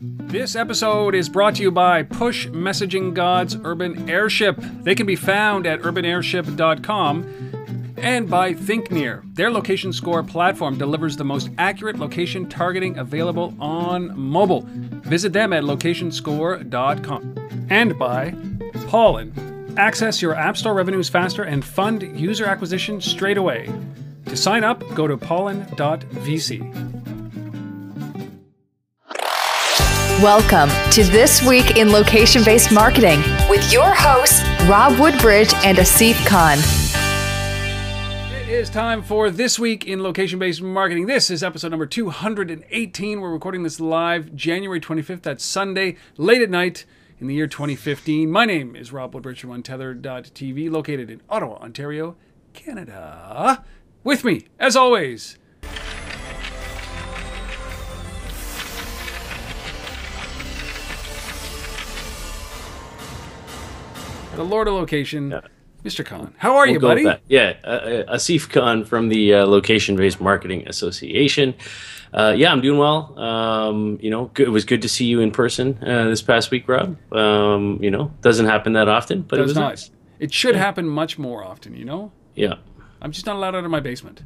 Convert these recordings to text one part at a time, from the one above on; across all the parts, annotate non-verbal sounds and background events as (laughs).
This episode is brought to you by Push Messaging Gods Urban Airship. They can be found at urbanairship.com and by ThinkNear. Their location score platform delivers the most accurate location targeting available on mobile. Visit them at locationscore.com. And by Pollen. Access your App Store revenues faster and fund user acquisition straight away. To sign up, go to pollen.vc. Welcome to This Week in Location Based Marketing with your hosts, Rob Woodbridge and Asif Khan. It is time for This Week in Location Based Marketing. This is episode number 218. We're recording this live January 25th. That's Sunday, late at night in the year 2015. My name is Rob Woodbridge from Untethered.tv, located in Ottawa, Ontario, Canada. With me, as always, the Lord of Location, Yeah. Mr. Khan. How are We'll you, buddy? Yeah, uh, uh, Asif Khan from the uh, Location Based Marketing Association. Uh, yeah, I'm doing well. Um, you know, good, it was good to see you in person uh, this past week, Rob. Um, you know, doesn't happen that often, but it was not. nice. It should happen much more often, you know? Yeah. I'm just not allowed out of my basement.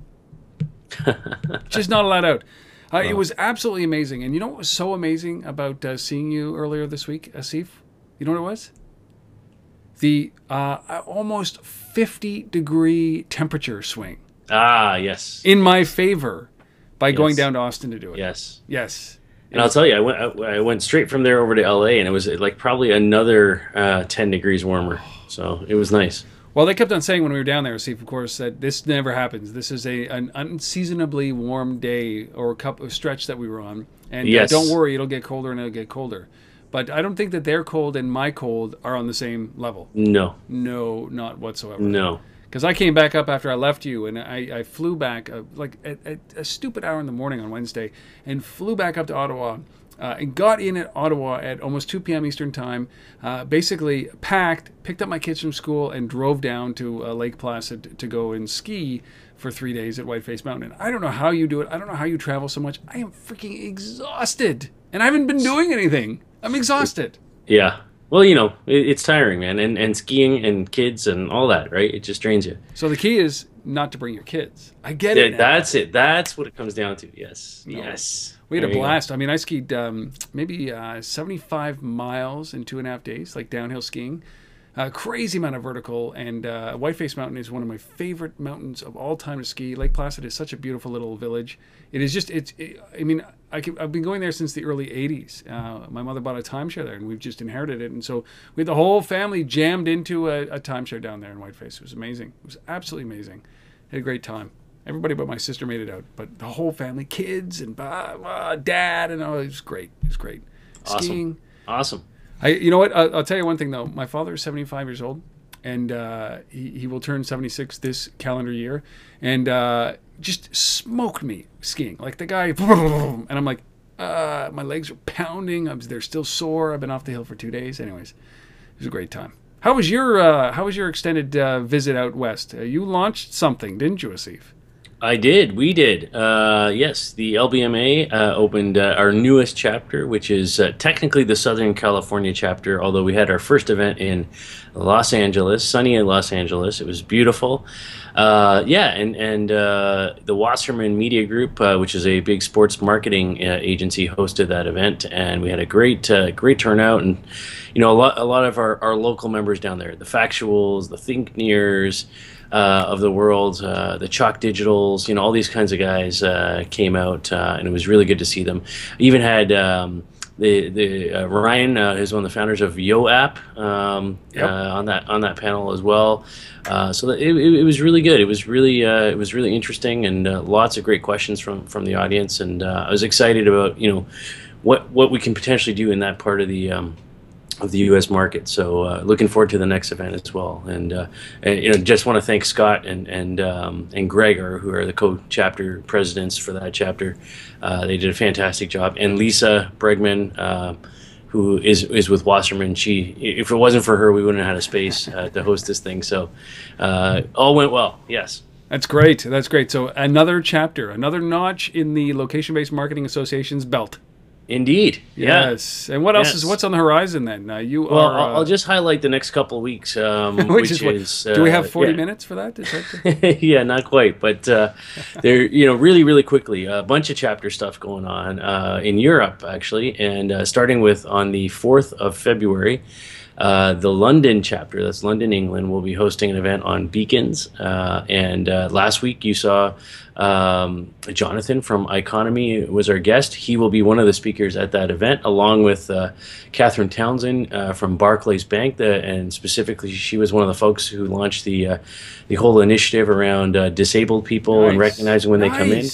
(laughs) just not allowed out. Uh, It was absolutely amazing. And you know what was so amazing about uh, seeing you earlier this week, Asif? You know what it was? The uh, almost 50 degree temperature swing Ah, yes, in my favor by going down to Austin to do it. yes. Yes. And I'll tell you, I went I, went straight from there over to LA, and it was like probably another uh, ten degrees warmer. (sighs) So it was nice. Well, they kept on saying when we were down there, Steve, of course, that this never happens. This is a an unseasonably warm day or a cup of stretch that we were on, and uh, don't worry, it'll get colder and it'll get colder. But I don't think that their cold and my cold are on the same level. No, No, not whatsoever. no. Because I came back up after I left you, and I, I flew back uh, like at, at a stupid hour in the morning on Wednesday, and flew back up to Ottawa, uh, and got in at Ottawa at almost 2 p.m. Eastern time. Uh, basically packed, picked up my kids from school, and drove down to uh, Lake Placid to go and ski for three days at Whiteface Mountain. And I don't know how you do it. I don't know how you travel so much. I am freaking exhausted, and I haven't been doing anything. I'm exhausted. Yeah. Well, you know, it, it's tiring, man, and and skiing and kids and all that, right? It just drains you. So the key is not to bring your kids. I get Yeah, it. now. that's it. That's what it comes down to. Yes. Yes. We had There a blast. I mean, I skied um, maybe uh, 75 miles in two and a half days, like downhill skiing. A crazy amount of vertical, and uh, Whiteface Mountain is one of my favorite mountains of all time to ski. Lake Placid is such a beautiful little village. It is just, it's. It, I mean, I can, I've been going there since the early '80s. Uh, my mother bought a timeshare there, and we've just inherited it. And so we had the whole family jammed into a, a timeshare down there in Whiteface. It was amazing. It was absolutely amazing. Had a great time. Everybody but my sister made it out, but the whole family, kids and dad, and oh, it was great. It was great. Awesome. Skiing. Awesome. I, you know what? I'll, I'll tell you one thing though. My father is 75 years old, and uh, he, he will turn 76 this calendar year, and uh, just smoked me skiing. Like the guy, (laughs) and I'm like, uh, my legs are pounding. I'm, they're still sore. I've been off the hill for two days. Anyways, it was a great time. How was your uh, How was your extended uh, visit out west? Uh, you launched something, didn't you, Asif? I did. We did. Uh, yes, the LBMA uh, opened uh, our newest chapter, which is uh, technically the Southern California chapter. Although we had our first event in Los Angeles, sunny in Los Angeles. It was beautiful. Uh, yeah, and and uh, the Wasserman Media Group, which is a big sports marketing agency, hosted that event, and we had a great great turnout. And you know, a lot a lot of our, our local members down there, the Factuals, the ThinkNears uh, of the world, uh, the Chalk Digitals, you know, all these kinds of guys uh, came out, uh, and it was really good to see them. I Even had um, the the uh, Ryan, uh, who's one of the founders of Yo App, um, Yep. uh, on that on that panel as well. Uh, so it, it, it was really good. It was really uh, it was really interesting, and uh, lots of great questions from from the audience. And uh, I was excited about you know what what we can potentially do in that part of the um, of the U.S. market. So uh, looking forward to the next event as well. And, uh, and you know, just want to thank Scott and and um, and Gregor, who are the co-chapter presidents for that chapter. Uh, they did a fantastic job. And Lisa Bregman. Uh, who is is with Wasserman? She, if it wasn't for her, we wouldn't have had a space uh, to host this thing. So, uh, all went well. Yes. That's great. That's great. So another chapter, another notch in the Location Based Marketing Association's belt. Indeed. Yeah. Yes. And what else Yes. is what's on the horizon then? Uh, you Well, are. I'll, uh, I'll just highlight the next couple of weeks, um, which, (laughs) which, is, what- do we uh, have 40 yeah. minutes for that? That (laughs) yeah, not quite, but uh, (laughs) they're you know really really quickly a bunch of chapter stuff going on uh, in Europe actually, and uh, starting with on the fourth of February, uh, the London chapter, that's London, England, will be hosting an event on beacons. Uh, and uh, last week you saw um, Jonathan from Iconomy was our guest. He will be one of the speakers at that event, along with uh, Catherine Townsend uh, from Barclays Bank, the, and specifically she was one of the folks who launched the uh, the whole initiative around uh, disabled people and recognizing when they come in.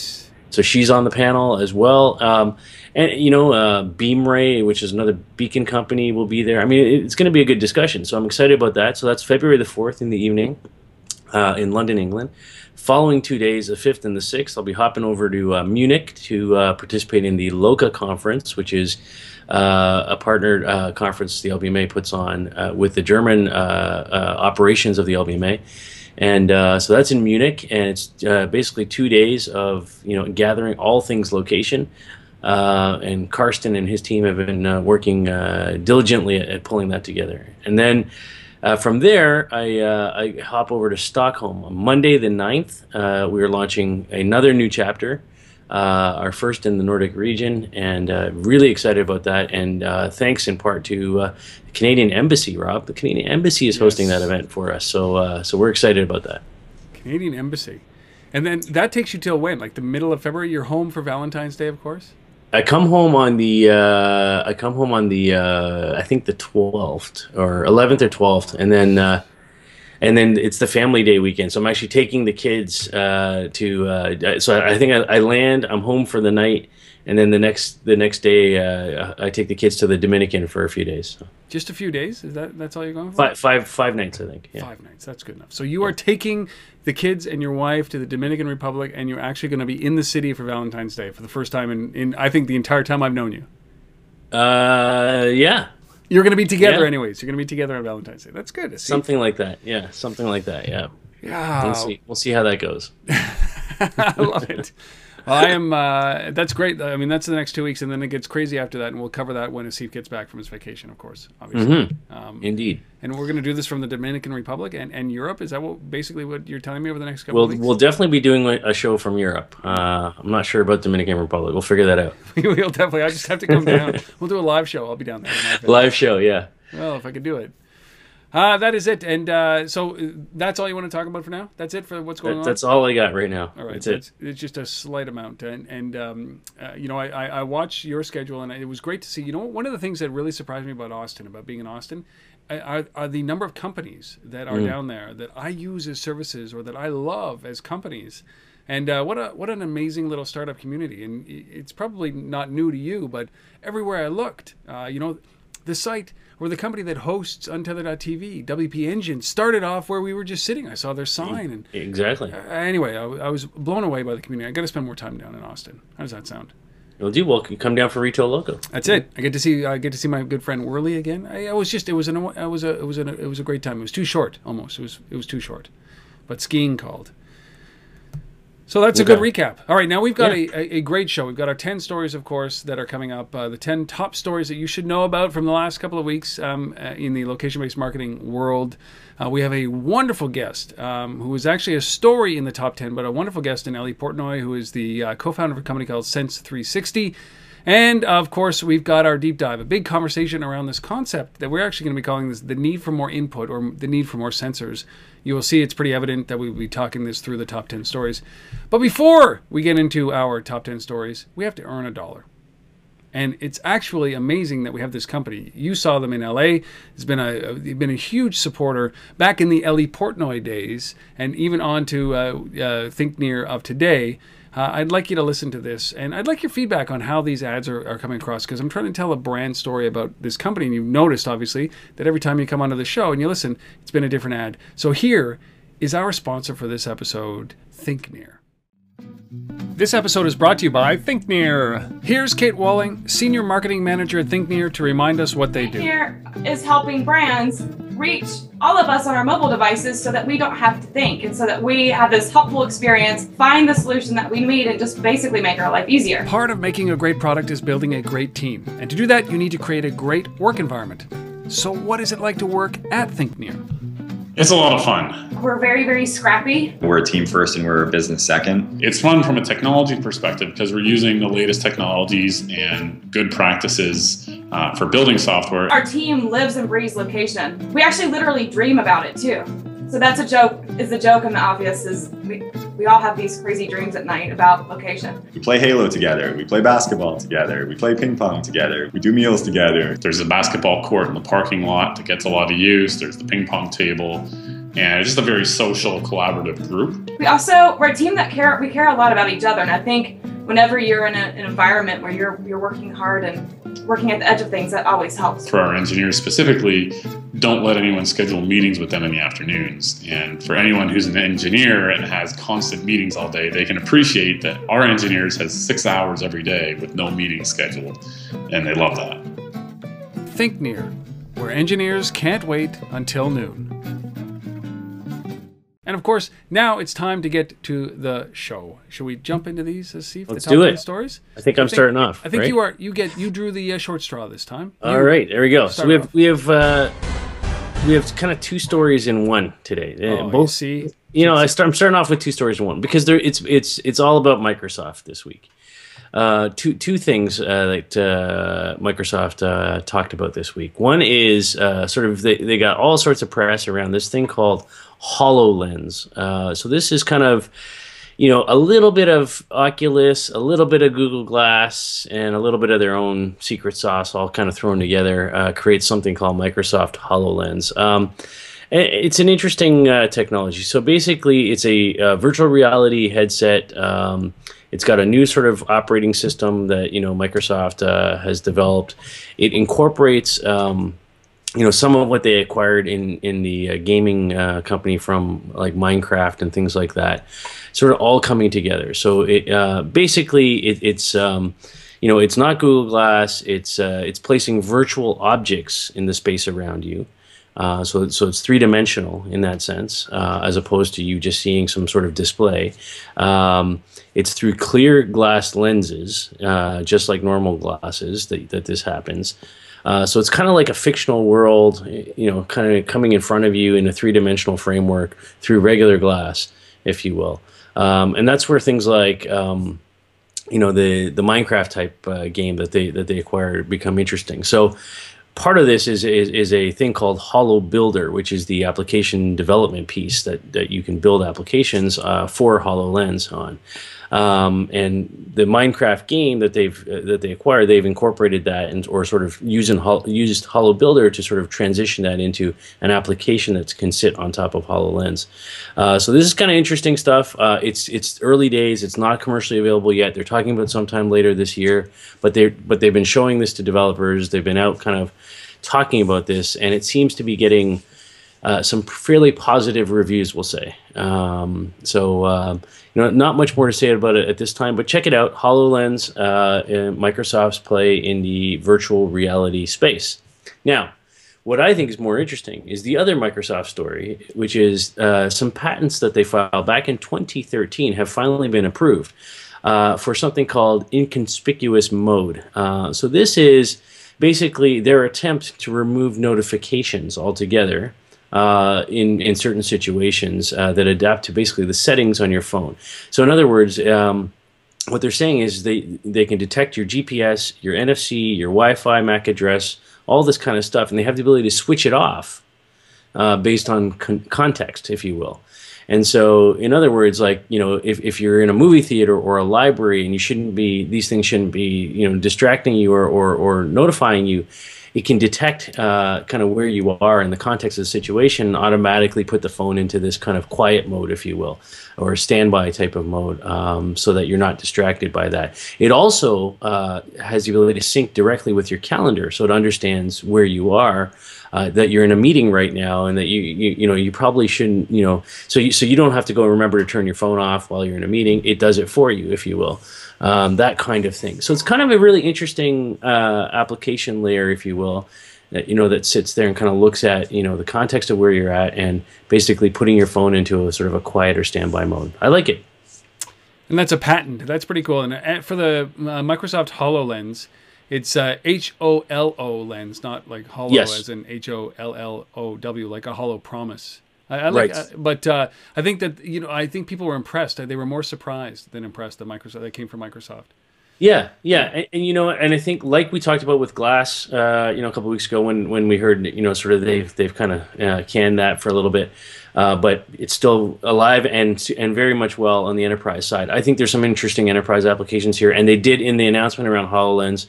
So she's on the panel as well. Um, and you know, uh, Beamray, which is another beacon company, will be there. I mean, it's going to be a good discussion. So I'm excited about that. So that's February the fourth in the evening uh, in London, England. Following two days, the fifth and the sixth, I'll be hopping over to uh, Munich to uh, participate in the LOCA conference, which is uh, a partnered uh, conference the LBMA puts on uh, with the German operations of the LBMA. And so that's in Munich, and it's basically two days of you know gathering all things location. Uh, and Karsten and his team have been uh, working uh, diligently at, at pulling that together. And then uh, from there, I, uh, I hop over to Stockholm. On Monday the 9th, uh, we are launching another new chapter, uh, our first in the Nordic region, and uh, really excited about that. And uh, thanks in part to uh, the Canadian Embassy, Rob. The Canadian Embassy is hosting that event for us, so uh, so we're excited about that. Canadian Embassy. And then that takes you till when? Like the middle of February? You're home for Valentine's Day, of course? I come home on the uh, I come home on the uh, I think the twelfth or eleventh or twelfth, and then uh, and then it's the family day weekend. So I'm actually taking the kids uh, to. Uh, so I think I, I land. I'm home for the night, and then the next the next day uh, I take the kids to the Dominican for a few days. So Just a few days? Is that that's all you're going for? five five five nights I think. Yeah. Five nights. That's good enough. So you are taking the kids and your wife to the Dominican Republic, and you're actually going to be in the city for Valentine's Day for the first time in, in I think the entire time I've known you. Uh, yeah, You're going to be together Yeah. anyways. You're going to be together on Valentine's Day. That's good. See? something like that. Yeah, something like that. Yeah. Yeah. We'll see. We'll see how that goes. (laughs) I love it. (laughs) Well, I am. Uh, that's great. I mean, that's the next two weeks, and then it gets crazy after that, and we'll cover that when Asif gets back from his vacation, of course, obviously. Um, Indeed. and we're going to do this from the Dominican Republic and, and Europe. Is that what basically what you're telling me over the next couple We'll of weeks? we'll definitely be doing a show from Europe. Uh, I'm not sure about Dominican Republic. We'll figure that out. (laughs) we'll definitely. I just have to come down. We'll do a live show. I'll be down there. with my family. Live show, yeah. Well, if I could do it. Uh, that is it. And uh, so uh, that's all you want to talk about for now. That's it for what's going That, on. that's all I got right now. All right, That's so it. It's, it's just a slight amount, and and um, uh, you know, I, I I watch your schedule, and it was great to see. You know, one of the things that really surprised me about Austin, about being in Austin, are, are the number of companies that are down there that I use as services or that I love as companies. And uh, what a what an amazing little startup community, and it's probably not new to you, but everywhere I looked, uh, you know, the site or the company that hosts Untether.tv, WP Engine, started off where we were just sitting. I saw their sign, and Exactly. uh, anyway, I was blown away by the community. I got to spend more time down in Austin. How does that sound? We'll do. Well, come down for Retail Loco. That's it. I get to see I get to see my good friend Worley again. I, I was just it was an it was a it was a it was a great time. It was too short almost. It was it was too short, but skiing called. So that's a good recap. All right, now we've got Yeah. a, a, a great show. We've got our 10 stories, of course, that are coming up. Uh, the 10 top stories that you should know about from the last couple of weeks um, uh, in the location based marketing world. Uh, we have a wonderful guest um, who is actually a story in the top 10, but a wonderful guest in Eli Portnoy, who is the uh, co founder of a company called Sense 360. And of course, we've got our deep dive, a big conversation around this concept that we're actually going to be calling this the need for more input or the need for more sensors. You will see it's pretty evident that we'll be talking this through the top 10 stories. But before we get into our top 10 stories, we have to earn a dollar. And it's actually amazing that we have this company. You saw them in LA. It's been a, they've been a huge supporter back in the Eli Portnoy days, and even on to uh, uh, ThinkNear of today. Uh, I'd like you to listen to this, and I'd like your feedback on how these ads are, are coming across because I'm trying to tell a brand story about this company. And you've noticed, obviously, that every time you come onto the show and you listen, it's been a different ad. So here is our sponsor for this episode, ThinkNear. This episode is brought to you by ThinkNear. Here's Kate Walling, Senior Marketing Manager at ThinkNear, to remind us what they do. ThinkNear is helping brands reach all of us on our mobile devices so that we don't have to think and so that we have this helpful experience, find the solution that we need, and just basically make our life easier. Part of making a great product is building a great team. And to do that, you need to create a great work environment. So, what is it like to work at ThinkNear? It's a lot of fun. We're very, very scrappy. We're a team first and we're a business second. It's fun from a technology perspective because we're using the latest technologies and good practices uh, for building software. Our team lives and breathes location. We actually literally dream about it too. So that's a joke. Is the joke and the obvious is we, we all have these crazy dreams at night about location. We play Halo together. We play basketball together. We play ping pong together. We do meals together. There's a basketball court in the parking lot that gets a lot of use. There's the ping pong table. And it's just a very social, collaborative group. We also we're a team that care we care a lot about each other, and I think whenever you're in a, an environment where you're you're working hard and working at the edge of things, that always helps. For our engineers specifically, don't let anyone schedule meetings with them in the afternoons. And for anyone who's an engineer and has constant meetings all day, they can appreciate that our engineers has six hours every day with no meetings scheduled, and they love that. ThinkNear, where engineers can't wait until noon. And of course, now it's time to get to the show. Should we jump into these, uh, Steve? Let's the do it. 10 stories. I think I'm starting off. I think right? you are. You get. You drew the uh, short straw this time. All You- right, there we go. So we have off. we have uh, we have kind of two stories in one today. Uh, Oh, you see. you know, I start, I'm starting off with two stories in one because there, it's it's it's all about Microsoft this week. Uh, two two things uh, that uh, Microsoft uh, talked about this week. One is uh, sort of they, they got all sorts of press around this thing called Hololens. Uh, so this is kind of you know a little bit of Oculus, a little bit of Google Glass, and a little bit of their own secret sauce, all kind of thrown together, uh, creates something called Microsoft Hololens. Um, it's an interesting uh, technology. So basically, it's a, uh virtual reality headset. Um, it's got a new sort of operating system that you know Microsoft uh, has developed. It incorporates. Um, you know some of what they acquired in in the uh, gaming uh, company from like Minecraft and things like that, sort of all coming together. So it uh, basically it, it's um, you know it's not Google Glass. It's uh, it's placing virtual objects in the space around you. Uh, so, so it's three dimensional in that sense, uh, as opposed to you just seeing some sort of display. Um, it's through clear glass lenses, just like normal glasses, that, that this happens. Uh, so it's kind of like a fictional world, you know, kind of coming in front of you in a three dimensional framework through regular glass, if you will. Um, and that's where things like um, you know the the Minecraft type uh, game that they that they acquired become interesting. So part of this is, is is a thing called Hollow Builder, which is the application development piece that that you can build applications uh, for Hololens on. Um, and the Minecraft game that they've uh, that they acquired, they've incorporated that and or sort of using used Hollow Builder to sort of transition that into an application that can sit on top of Hololens. Uh, so this is kind of interesting stuff. Uh, it's it's early days. It's not commercially available yet. They're talking about sometime later this year, but they but they've been showing this to developers. They've been out kind of talking about this, and it seems to be getting uh, some fairly positive reviews, we'll say. Um, so, um, you know, not much more to say about it at this time, but check it out HoloLens, uh, Microsoft's play in the virtual reality space. Now, what I think is more interesting is the other Microsoft story, which is uh, some patents that they filed back in 2013 have finally been approved uh, for something called inconspicuous mode. Uh, so, this is basically their attempt to remove notifications altogether uh, in in certain situations uh, that adapt to basically the settings on your phone. So in other words, um, what they're saying is they they can detect your GPS, your NFC, your Wi-Fi MAC address, all this kind of stuff, and they have the ability to switch it off uh, based on con- context, if you will. And so, in other words, like you know, if, if you're in a movie theater or a library and you shouldn't be, these things shouldn't be, you know, distracting you or or, or notifying you. It can detect uh, kind of where you are in the context of the situation, automatically put the phone into this kind of quiet mode, if you will, or standby type of mode, um, so that you're not distracted by that. It also uh, has the ability to sync directly with your calendar, so it understands where you are uh, that you're in a meeting right now and that you, you you know you probably shouldn't you know so you so you don't have to go remember to turn your phone off while you're in a meeting it does it for you if you will um, that kind of thing so it's kind of a really interesting uh, application layer if you will that you know that sits there and kind of looks at you know the context of where you're at and basically putting your phone into a sort of a quieter standby mode. I like it. And that's a patent. That's pretty cool. And for the uh, Microsoft HoloLens, it's uh, H O L O lens, not like hollow Yes. as in H O L L O W, like a hollow promise. I, I like, Right. uh, but uh, I think that you know, I think people were impressed. They were more surprised than impressed that Microsoft that came from Microsoft. Yeah, yeah, and, and you know, and I think like we talked about with Glass, uh, you know, a couple weeks ago when when we heard, you know, sort of they've they've kind of uh, canned that for a little bit, uh, but it's still alive and and very much well on the enterprise side. I think there's some interesting enterprise applications here, and they did in the announcement around Hololens.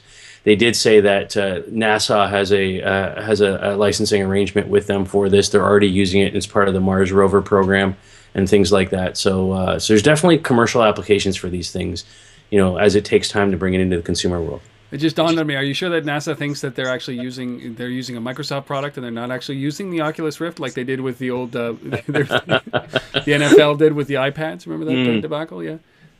They did say that uh, NASA has a uh, has a, a licensing arrangement with them for this. They're already using it as part of the Mars rover program and things like that. So, uh, so there's definitely commercial applications for these things you know, as it takes time to bring it into the consumer world. It just dawned on me. Are you sure that NASA thinks that they're actually using they're using a Microsoft product and they're not actually using the Oculus Rift like they did with the old uh, (laughs) the NFL did with the iPads? Remember that Mm. debacle? Yeah,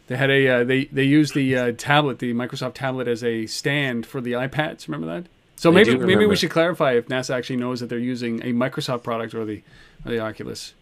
they had a uh, they they used the uh, tablet, the Microsoft tablet, as a stand for the iPads. Remember that? So I maybe maybe we should clarify if NASA actually knows that they're using a Microsoft product or the or the Oculus.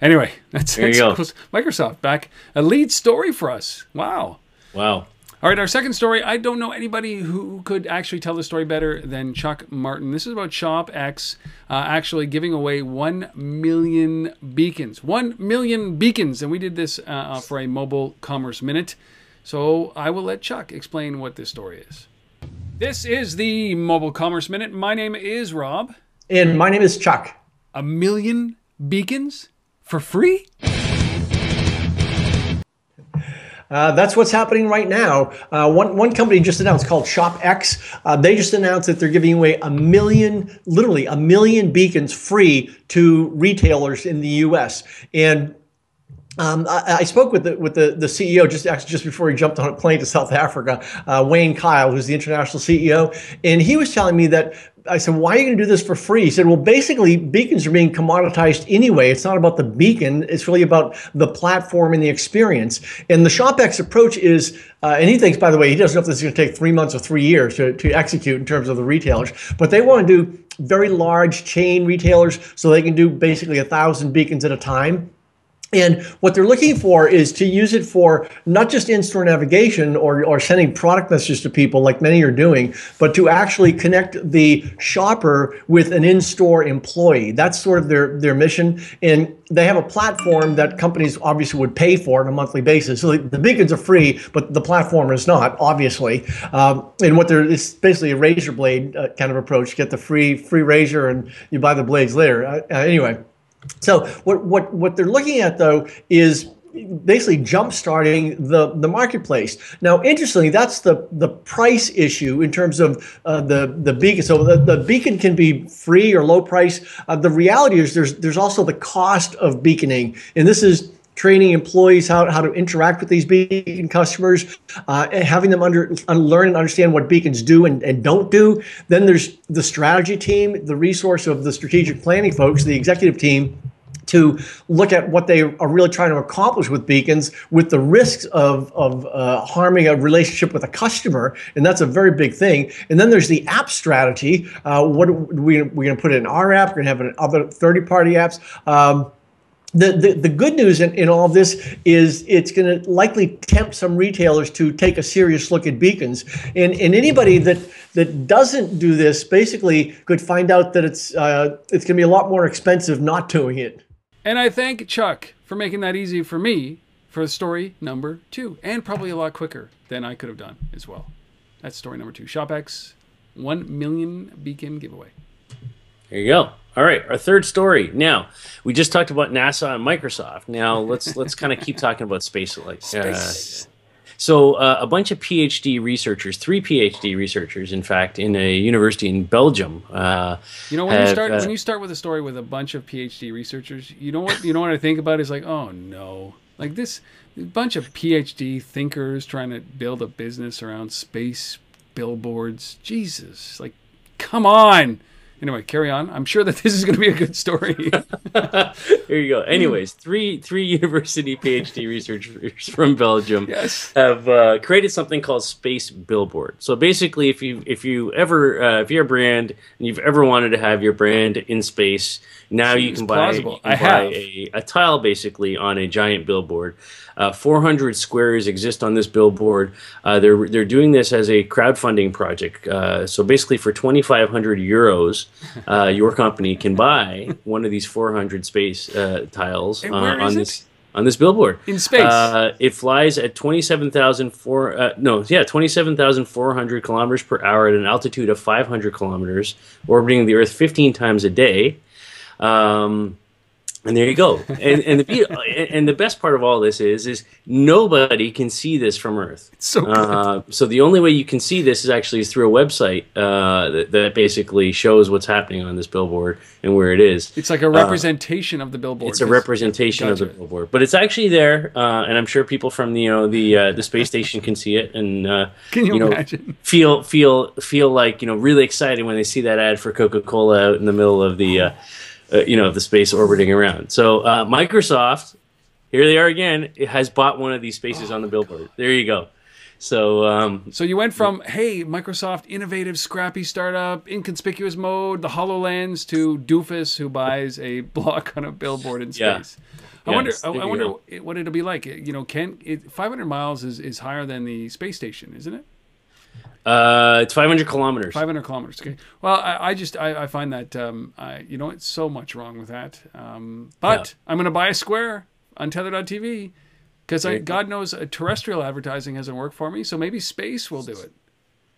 Anyway, (laughs) that's, There you that's go. Microsoft back a lead story for us. Wow. Wow. All right, our second story. I don't know anybody who could actually tell the story better than Chuck Martin. This is about ShopX uh, actually giving away 1 million beacons. 1 million beacons. And we did this uh, for a mobile commerce minute. So I will let Chuck explain what this story is. This is the Mobile Commerce Minute. My name is Rob. And my name is Chuck. A million beacons for free? Uh, that's what's happening right now. Uh, one, one company just announced called ShopX. Uh, they just announced that they're giving away a million, literally a million beacons free to retailers in the U.S. And um, I, I spoke with the with the, the CEO just actually just before he jumped on a plane to South Africa, uh, Wayne Kyle, who's the international CEO, and he was telling me that I said, "Why are you going to do this for free?" He said, "Well, basically, beacons are being commoditized anyway. It's not about the beacon; it's really about the platform and the experience." And the ShopX approach is, uh, and he thinks, by the way, he doesn't know if this is going to take three months or three years to, to execute in terms of the retailers, but they want to do very large chain retailers so they can do basically a thousand beacons at a time. And what they're looking for is to use it for not just in-store navigation or, or sending product messages to people like many are doing, but to actually connect the shopper with an in-store employee. That's sort of their, their mission. And they have a platform that companies obviously would pay for on a monthly basis. So the, the beacons are free, but the platform is not, obviously. Um, and what they're, it's basically a razor blade uh, kind of approach. Get the free, free razor and you buy the blades later. Uh, uh, anyway. So what what what they're looking at though is basically jump starting the the marketplace. Now, interestingly, that's the the price issue in terms of uh, the the beacon. So the, the beacon can be free or low price. Uh, the reality is there's there's also the cost of beaconing, and this is training employees how, how to interact with these beacon customers, uh, and having them under learn and understand what beacons do and, and don't do. Then there's the strategy team, the resource of the strategic planning folks, the executive team to look at what they are really trying to accomplish with beacons with the risks of, of uh, harming a relationship with a customer and that's a very big thing. And then there's the app strategy. Uh, what we, we're going to put it in our app. We're going to have it in other third-party apps. Um, the, the, the good news in, in all of this is it's going to likely tempt some retailers to take a serious look at beacons. And, and anybody that, that doesn't do this basically could find out that it's, uh, it's going to be a lot more expensive not doing it. And I thank Chuck for making that easy for me for story number two, and probably a lot quicker than I could have done as well. That's story number two. ShopX, 1 million beacon giveaway. There you go. All right, our third story. Now, we just talked about NASA and Microsoft. Now, let's let's kind of keep talking about space. Like, uh, so, uh, a bunch of PhD researchers, three PhD researchers, in fact, in a university in Belgium. Uh, You know when you start uh, when you start with a story with a bunch of PhD researchers, you know what you know what I think about is like, oh no, like this bunch of PhD thinkers trying to build a business around space billboards. Jesus, like, come on, Anyway, carry on. I'm sure that (laughs) this is going to be a good story. (laughs) Here you go. Anyways, three three (laughs) university PhD researchers from Belgium Yes. have uh, created something called Space Billboard. So basically, if you if you ever uh, if you're a brand and you've ever wanted to have your brand in space, now you can buy, plausible. you can I buy have. a, a tile basically on a giant billboard. Uh, 400 squares exist on this billboard. Uh, they're they're doing this as a crowdfunding project. Uh, so basically, for 2,500 euros, uh, your company can buy one of these 400 space uh, tiles uh, on this on this billboard In space? Uh, it flies at 27,004 uh, no yeah 27,400 kilometers per hour at an altitude of 500 kilometers, orbiting the Earth 15 times a day. Um, and there you go. And, and the (laughs) and the best part of all this is is nobody can see this from Earth. so good. Uh, so the only way you can see this is actually through a website uh, that, that basically shows what's happening on this billboard and where it is. it's like a representation of the billboard. uh, It's a representation of the Gotcha. billboard, but it's actually there, uh, and I'm sure people from the you know the uh, the space station can see it and uh, Can you, know imagine? feel feel feel like you know really excited when they see that ad for Coca Cola out in the middle of the uh, you know the space orbiting around. So uh, Microsoft, here they are again, it has bought one of these spaces Oh on the billboard. There you go. So um, So you went from hey, Microsoft, innovative, scrappy startup, inconspicuous mode, the Hololens, to doofus who buys a (laughs) block on a billboard in space. Yeah. I wonder. I, I wonder what it'll be like. You know, can it, 500 miles is, is higher than the space station, isn't it? Uh, it's 500 kilometers. 500 kilometers. Okay. Well, I, I just I, I find that um, I, you know it's so much wrong with that. Um, but I'm going to buy a square on Tether.tv because I, God knows uh, terrestrial advertising hasn't worked for me. So maybe space will do it.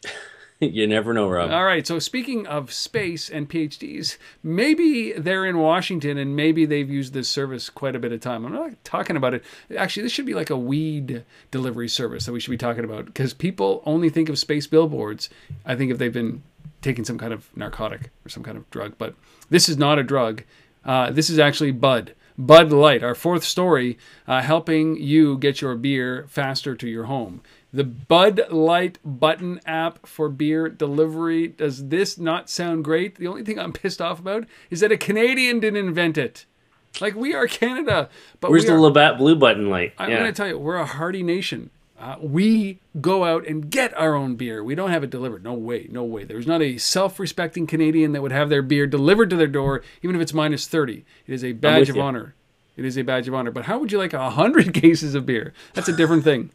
(laughs) (laughs) you never know, Rob. All right. So speaking of space and PhDs, maybe they're in Washington and maybe they've used this service quite a bit of time. I'm not talking about it. Actually, this should be like a weed delivery service that we should be talking about because people only think of space billboards. I think if they've been taking some kind of narcotic or some kind of drug, but this is not a drug. Uh, this is actually Bud. Bud Light, our fourth story, uh, helping you get your beer faster to your home. The Bud Light button app for beer delivery. Does this not sound great? The only thing I'm pissed off about is that a Canadian didn't invent it. Like we are Canada, but Where's the Labatt Blue button light? I'm yeah. to tell you, we're a hardy nation. Uh, we go out and get our own beer. We don't have it delivered. No way, no way. There's not a self-respecting Canadian that would have their beer delivered to their door, even if it's minus 30. It is a badge of you. honor. It is a badge of honor. But how would you like a hundred (laughs) cases of beer? That's a different thing.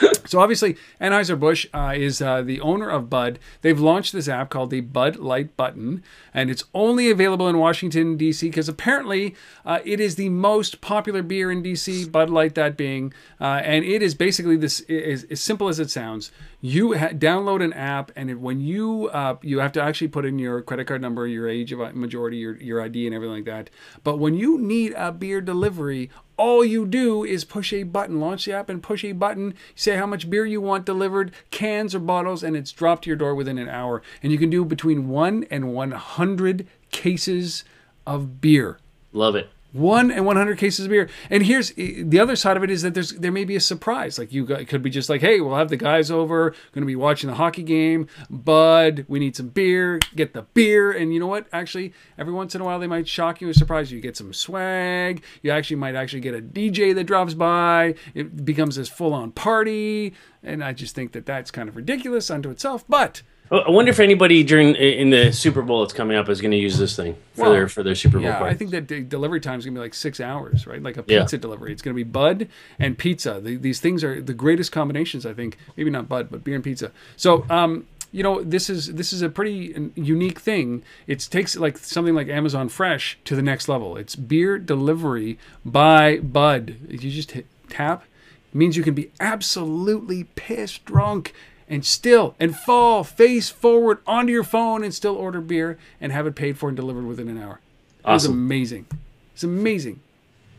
(laughs) So obviously, Anheuser-Busch uh, is uh, the owner of Bud. They've launched this app called the Bud Light Button, and it's only available in Washington D.C. because apparently uh, it is the most popular beer in D.C. Bud Light, that being, uh, and it is basically this is as simple as it sounds. You ha- download an app, and it, when you uh, you have to actually put in your credit card number, your age of majority, your your ID, and everything like that. But when you need a beer delivery, all you do is push a button, launch the app and push a button, say how much beer you want delivered, cans or bottles, and it's dropped to your door within an hour. And you can do between 1 and 100 cases of beer. Love it. One and 100 cases of beer. And here's eh, the other side of it is that there's there may be a surprise. Like you it could be just like, hey, we'll have the guys over, going to be watching the hockey game. Bud, we need some beer. Get the beer. And you know what? Actually, every once in a while they might shock you and surprise you. You get some swag. You actually might actually get a DJ that drops by. It becomes this full on party. And I just think that that's kind of ridiculous unto itself. But I wonder if anybody during in the Super Bowl that's coming up is going to use this thing for Well, their for their Super Bowl Yeah, party. I think that the delivery time is gonna be like six hours, right? Like a Yeah. pizza delivery. It's gonna be Bud and pizza. The, these things are the greatest combinations, I think. Maybe not Bud, but beer and pizza. So, um, you know, this is this is a pretty unique thing. It takes like something like Amazon Fresh to the next level. It's beer delivery by Bud. You just hit tap. It means you can be absolutely pissed drunk and still and fall face forward onto your phone and still order beer and have it paid for and delivered within an hour. It's Awesome. amazing. It's amazing.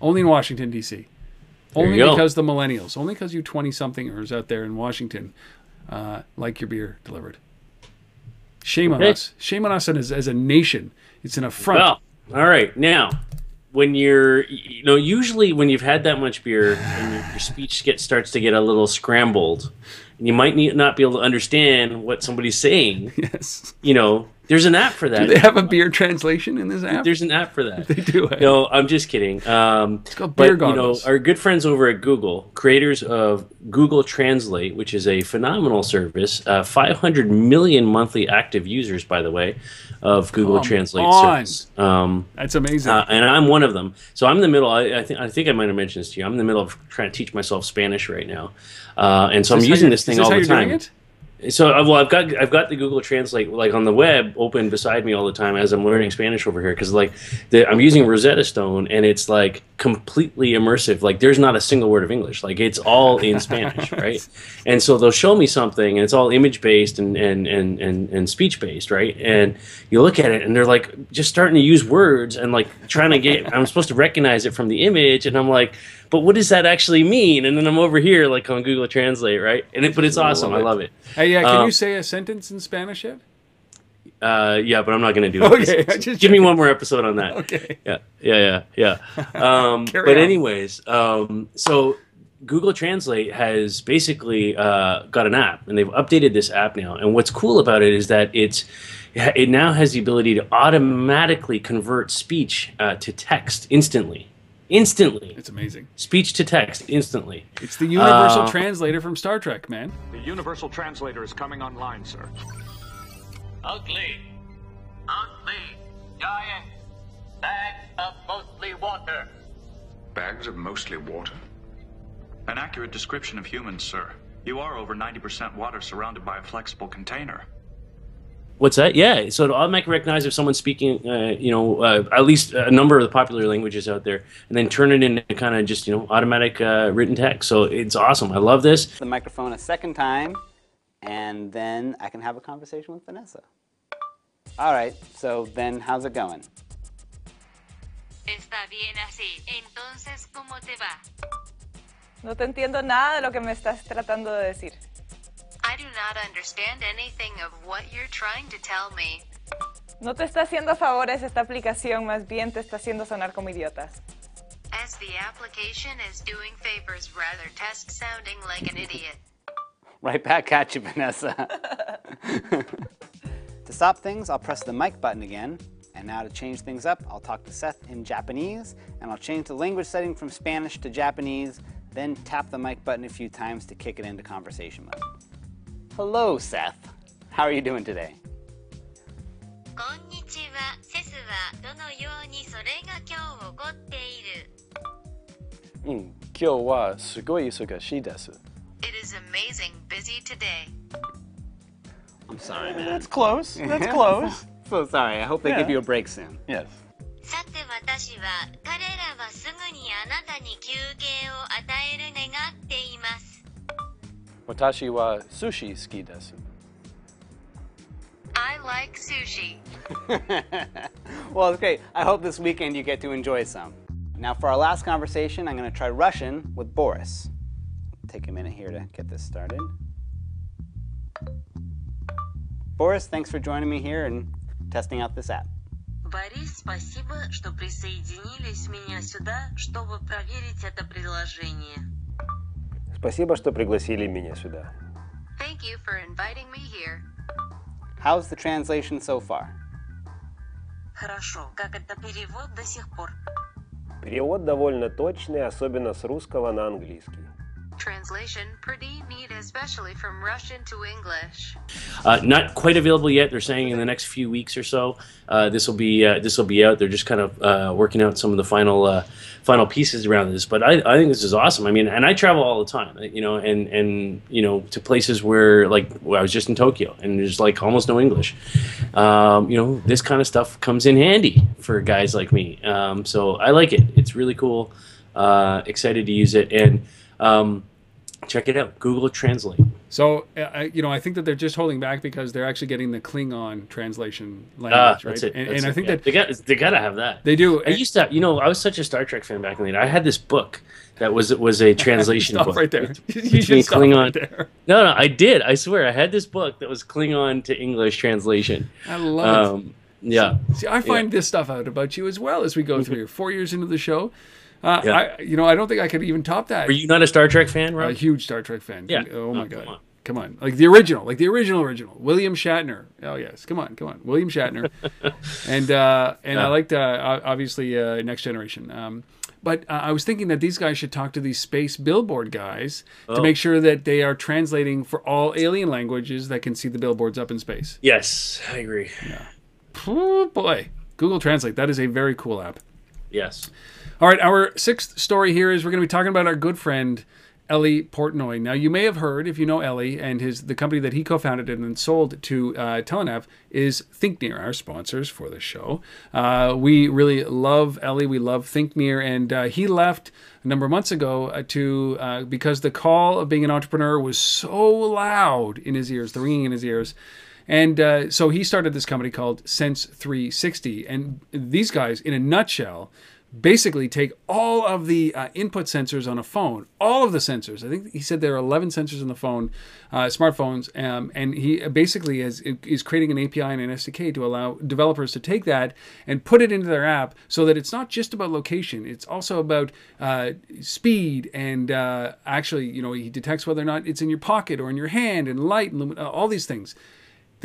Only in Washington D.C. Only because the millennials. Only because you twenty somethingers out there in Washington uh, like your beer delivered. Shame on us. Shame on us as, as a nation. It's an affront. Well, all right. Now, when you're, you know, usually when you've had that much beer and your, your speech get starts to get a little scrambled, and you might need, not be able to understand what somebody's saying. (laughs) yes. You know, There's an app for that. Do they have a beer translation in this app? There's an app for that. (laughs) They do. eh? No, I'm just kidding. Um, it's called but, Beer you know, Goggles. our good friends over at Google, creators of Google Translate, which is a phenomenal service, uh, 500 million monthly active users, by the way, of Google Come Translate on. service. Um, That's amazing. uh, and I'm one of them. So I'm in the middle. I, I think I think I might have mentioned this to you. I'm in the middle of trying to teach myself Spanish right now, uh, and so I'm using this thing is all the time. So uh, well, I've got I've got the Google Translate like on the web open beside me all the time as I'm learning Spanish over here because like the, I'm using Rosetta Stone and it's like completely immersive. Like there's not a single word of English. Like it's all in Spanish, (laughs) right? And so they'll show me something and it's all image based and and and and, and speech based, right? And you look at it and they're like just starting to use words and like trying to get. I'm supposed to recognize it from the image and I'm like. But what does that actually mean? And then I'm over here, like on Google Translate, right? And it, but it's awesome. I love it. Hey, yeah. Can Um, you say a sentence in Spanish yet? Uh, yeah, but I'm not going to do it. Okay, Just- I just give me one more episode on that. Okay. Yeah, yeah, yeah, yeah. (laughs) Um, but on. anyways, um, so Google Translate has basically uh, got an app, and they've updated this app now. And what's cool about it is that it's it now has the ability to automatically convert speech uh, to text instantly, instantly. It's amazing. Speech to text instantly. It's the universal Uh, translator from Star Trek, man. The Universal Translator is coming online, sir. Ugly. Ugly. Giant. Bags of mostly water. Bags of mostly water? An accurate description of humans, sir. You are over 90% water surrounded by a flexible container. What's that? Yeah, so it'll automatically recognize if someone's speaking, uh, you know, uh, at least a number of the popular languages out there, and then turn it into kind of just you know automatic uh, written text. So it's awesome. I love this. the microphone a second time, and then I can have a conversation with Vanessa. All right, so then how's it going? Está bien así. Entonces, ¿cómo te va? No te entiendo nada de lo que me estás tratando de decir. I do not understand anything of what you're trying to tell me. No te está haciendo favores esta aplicación, más bien te está haciendo sonar como idiotas. As the application is doing favors rather test sounding like an idiot. (laughs) Right back at you, Vanessa. (laughs) to stop things, I'll press the mic button again. And now to change things up, I'll talk to Seth in Japanese, and I'll change the language setting from Spanish to Japanese, then tap the mic button a few times to kick it into conversation mode. Hello, Seth. How are you doing today? こんにちは。セスはどのようにそれが今日起こっているうん、今日はすごい忙しいです。 It is amazing busy today. I'm sorry, man. That's close. That's close. (laughs) so sorry. I hope they Yeah. give you a break soon. Yes. さて私は彼らはすぐにあなたに休憩を与える願っています。 Watashi wa sushi ski desu. I like sushi. (laughs) well, it's great. I hope this weekend you get to enjoy some. Now for our last conversation, I'm going to try Russian with Boris. Take a minute here to get this started. Boris, thanks for joining me here and testing out this app. Борис, спасибо, что присоединились меня сюда, чтобы проверить это приложение. Спасибо, что пригласили меня сюда. Thank you for inviting me here. How's the translation so far? Хорошо, как это перевод до сих пор? Перевод довольно точный, особенно с русского на английский. Translation pretty neat, especially from Russian to English. Uh, not quite available yet. They're saying in the next few weeks or so, uh, this will be uh, this will be out. They're just kind of uh, working out some of the final uh, final pieces around this. But I, I think this is awesome. I mean, and I travel all the time, you know, and and you know to places where like I was just in Tokyo and there's like almost no English. Um, you know, this kind of stuff comes in handy for guys like me. Um, so I like it. It's really cool. Uh, excited to use it and. Um, check it out google translate So, uh, I, you know, I think that they're just holding back because they're actually getting the Klingon translation language, right? that's it. And, and I think yeah. that they got they gotta have that. They do. I used to, you know, I was such a Star Trek fan back in the day. I had this book that was was a (laughs) translation Stop book. right there. (laughs) You should stop Klingon. right there. No, no, I did. I swear, I had this book that was Klingon to English translation. I love it. um, Yeah. See, I find this stuff out about you as well as we go through here. Four years into the show, uh, Yeah. I, you know, I don't think I could even top that. Are you not a Star Trek fan, a huge Star Trek fan? Yeah. Oh my Oh, come god. on. Come on, like the original, like the original original. William Shatner. Oh yes, come on, come on, William Shatner. (laughs) and uh, and I liked uh, obviously uh, Next Generation. Um, but uh, I was thinking that these guys should talk to these space billboard guys to Oh. make sure that they are translating for all alien languages that can see the billboards up in space. Yes, I agree. Oh boy, Google Translate. That is a very cool app. Yes. All right, our sixth story here is we're going to be talking about our good friend Eli Portnoy. Now, you may have heard, if you know Eli and his the company that he co-founded and then sold to uh, Telenav is ThinkNear, our sponsors for the show. Uh, we really love Eli. We love ThinkNear, and uh, he left a number of months ago uh, to uh, because the call of being an entrepreneur was so loud in his ears, the ringing in his ears. And uh, so he started this company called Sense 360. And these guys, in a nutshell, basically take all of the uh, input sensors on a phone, all of the sensors. I think he said there are 11 sensors in the phone, uh, smartphones, um, and he basically is, is creating an API and an SDK to allow developers to take that and put it into their app so that it's not just about location, it's also about uh, speed and uh, actually, you know, he detects whether or not it's in your pocket or in your hand and light and uh, all these things.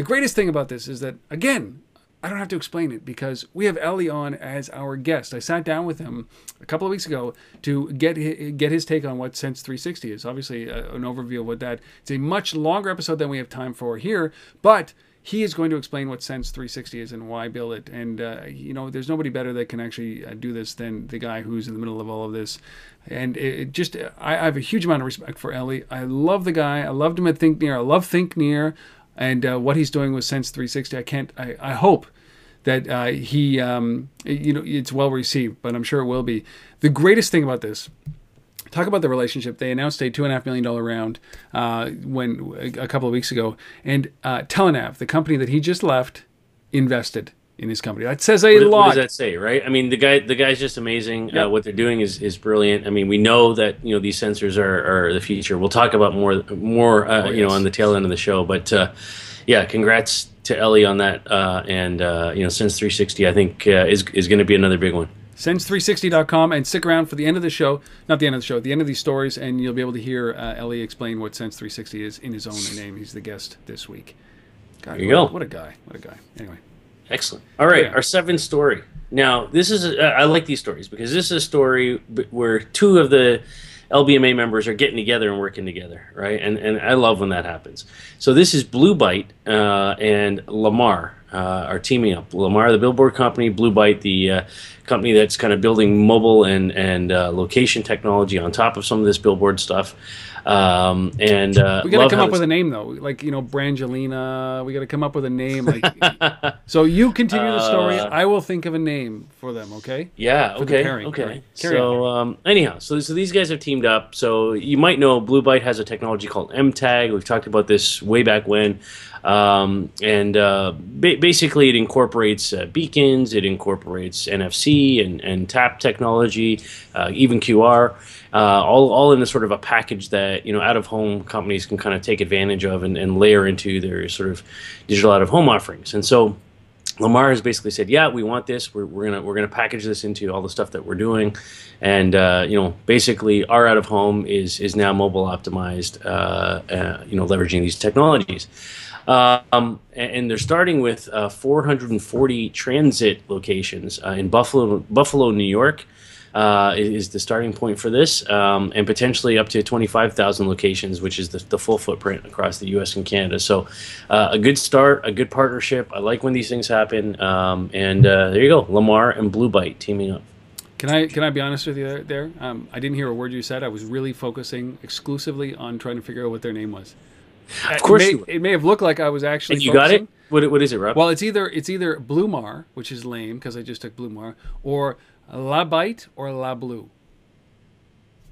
The greatest thing about this is that, again, I don't have to explain it because we have Eli on as our guest. I sat down with him a couple of weeks ago to get his, get his take on what Sense 360 is. Obviously, uh, an overview of what that. It's a much longer episode than we have time for here, but he is going to explain what Sense 360 is and why build it. And uh, you know, there's nobody better that can actually uh, do this than the guy who's in the middle of all of this. And it, it just, I, I have a huge amount of respect for Eli. I love the guy. I loved him at ThinkNear. I love ThinkNear and uh, what he's doing with Sense 360. I can't. I, I hope that uh, he, um, you know, it's well received, but I'm sure it will be. The greatest thing about this. Talk about the relationship. They announced a two and a half million dollar round uh, when a couple of weeks ago, and uh, Telenav, the company that he just left, invested in his company. That says a What, lot. what does that say, right? I mean, the guy, the guy's just amazing. Uh, what they're doing is, is brilliant. I mean, we know that you know these sensors are, are the future. We'll talk about more more uh, Oh, you know on the tail end of the show. But uh, yeah, congrats to Eli on that. Uh, and uh, you know, Sense 360, I think uh, is is going to be another big one. Sense360.com and stick around for the end of the show. Not the end of the show, at the end of these stories, and you'll be able to hear uh, Eli explain what Sense360 is in his own name. He's the guest this week. God, There you what, go. What a guy. What a guy. Anyway. Excellent. All right, Yeah. our seventh story. Now, this is a, I like these stories because this is a story where two of the LBMA members are getting together and working together, right? And and I love when that happens. So this is Blue Bite uh, and Lamar uh, are teaming up. Lamar, the billboard company, Blue Bite, the uh, company that's kind of building mobile and and uh, location technology on top of some of this billboard stuff. Um, and uh, We got to come up with a name, though. Like, you know, Brangelina. We got to come up with a name. Like, (laughs) so you continue the story. Uh, I will think of a name for them, okay? Yeah. For Okay. pairing. Okay. So um, anyhow, so so these guys have teamed up. So you might know Blue Bite has a technology called MTAG. We've talked about this way back when, um, and uh, ba- basically it incorporates uh, beacons. It incorporates NFC and and tap technology, uh, even QR. Uh, all, all in a sort of a package that you know out of home companies can kind of take advantage of and, and layer into their sort of digital out of home offerings. And so Lamar has basically said, "Yeah, we want this. We're, we're gonna we're gonna package this into all the stuff that we're doing, and uh, you know, basically, our out of home is is now mobile optimized. Uh, uh, you know, leveraging these technologies, um, and, and they're starting with uh, 440 transit locations uh, in Buffalo, Buffalo, New York." Uh, is the starting point for this, um, and potentially up to 25,000 locations, which is the, the full footprint across the U.S. and Canada. So, uh, a good start, a good partnership. I like when these things happen. Um, and uh, there you go, Lamar and Blue Bite teaming up. Can I can I be honest with you there? Um, I didn't hear a word you said. I was really focusing exclusively on trying to figure out what their name was. Of course it may, it may have looked like I was actually. And you got it? What, what is it, Rob? Well, it's either it's either Blue Mar, which is lame because I just took Blue Mar, or La Bite or La Blue.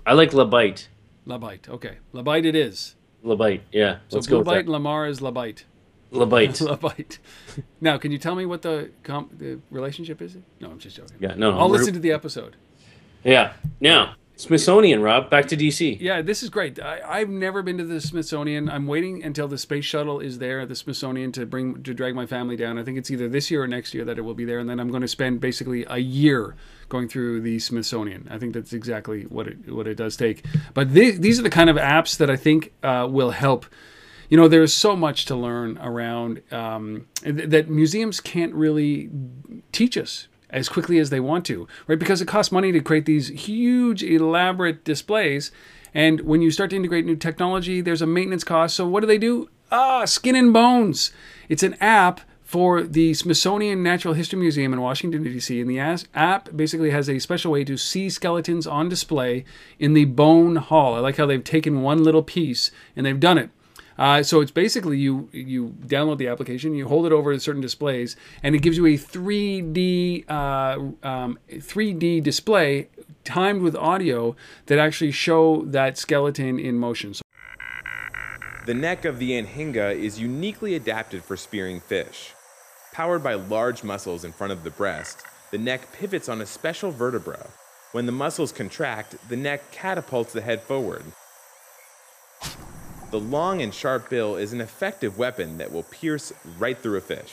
I like La Byte. La Bite. Okay, La Bite it is. La Byte, yeah. So Let's Blue go Bite that. Lamar is La Bite. La Byte. La (laughs) Bite. Now, can you tell me what the com- the relationship is? No, I'm just joking. Yeah, no, I'll listen to the episode. Yeah. Now, Smithsonian, Rob, back to DC. Yeah, this is great. I, I've never been to the Smithsonian. I'm waiting until the space shuttle is there at the Smithsonian to bring to drag my family down. I think it's either this year or next year that it will be there, and then I'm going to spend basically a year going through the Smithsonian. I think that's exactly what it what it does take. But the, these are the kind of apps that I think uh, will help you know, there's so much to learn around um, th- that museums can't really teach us as quickly as they want to, right? Because it costs money to create these huge, elaborate displays. And when you start to integrate new technology, there's a maintenance cost. So what do they do? Ah, Skin and Bones. It's an app for the Smithsonian Natural History Museum in Washington, D.C. And the app basically has a special way to see skeletons on display in the Bone Hall. I like how they've taken one little piece and they've done it. Uh, so it's basically you you download the application, you hold it over to certain displays, and it gives you a 3D uh, um, 3D display timed with audio that actually show that skeleton in motion. So The neck of the anhinga is uniquely adapted for spearing fish. Powered by large muscles in front of the breast, the neck pivots on a special vertebra. When the muscles contract, the neck catapults the head forward. The long and sharp bill is an effective weapon that will pierce right through a fish.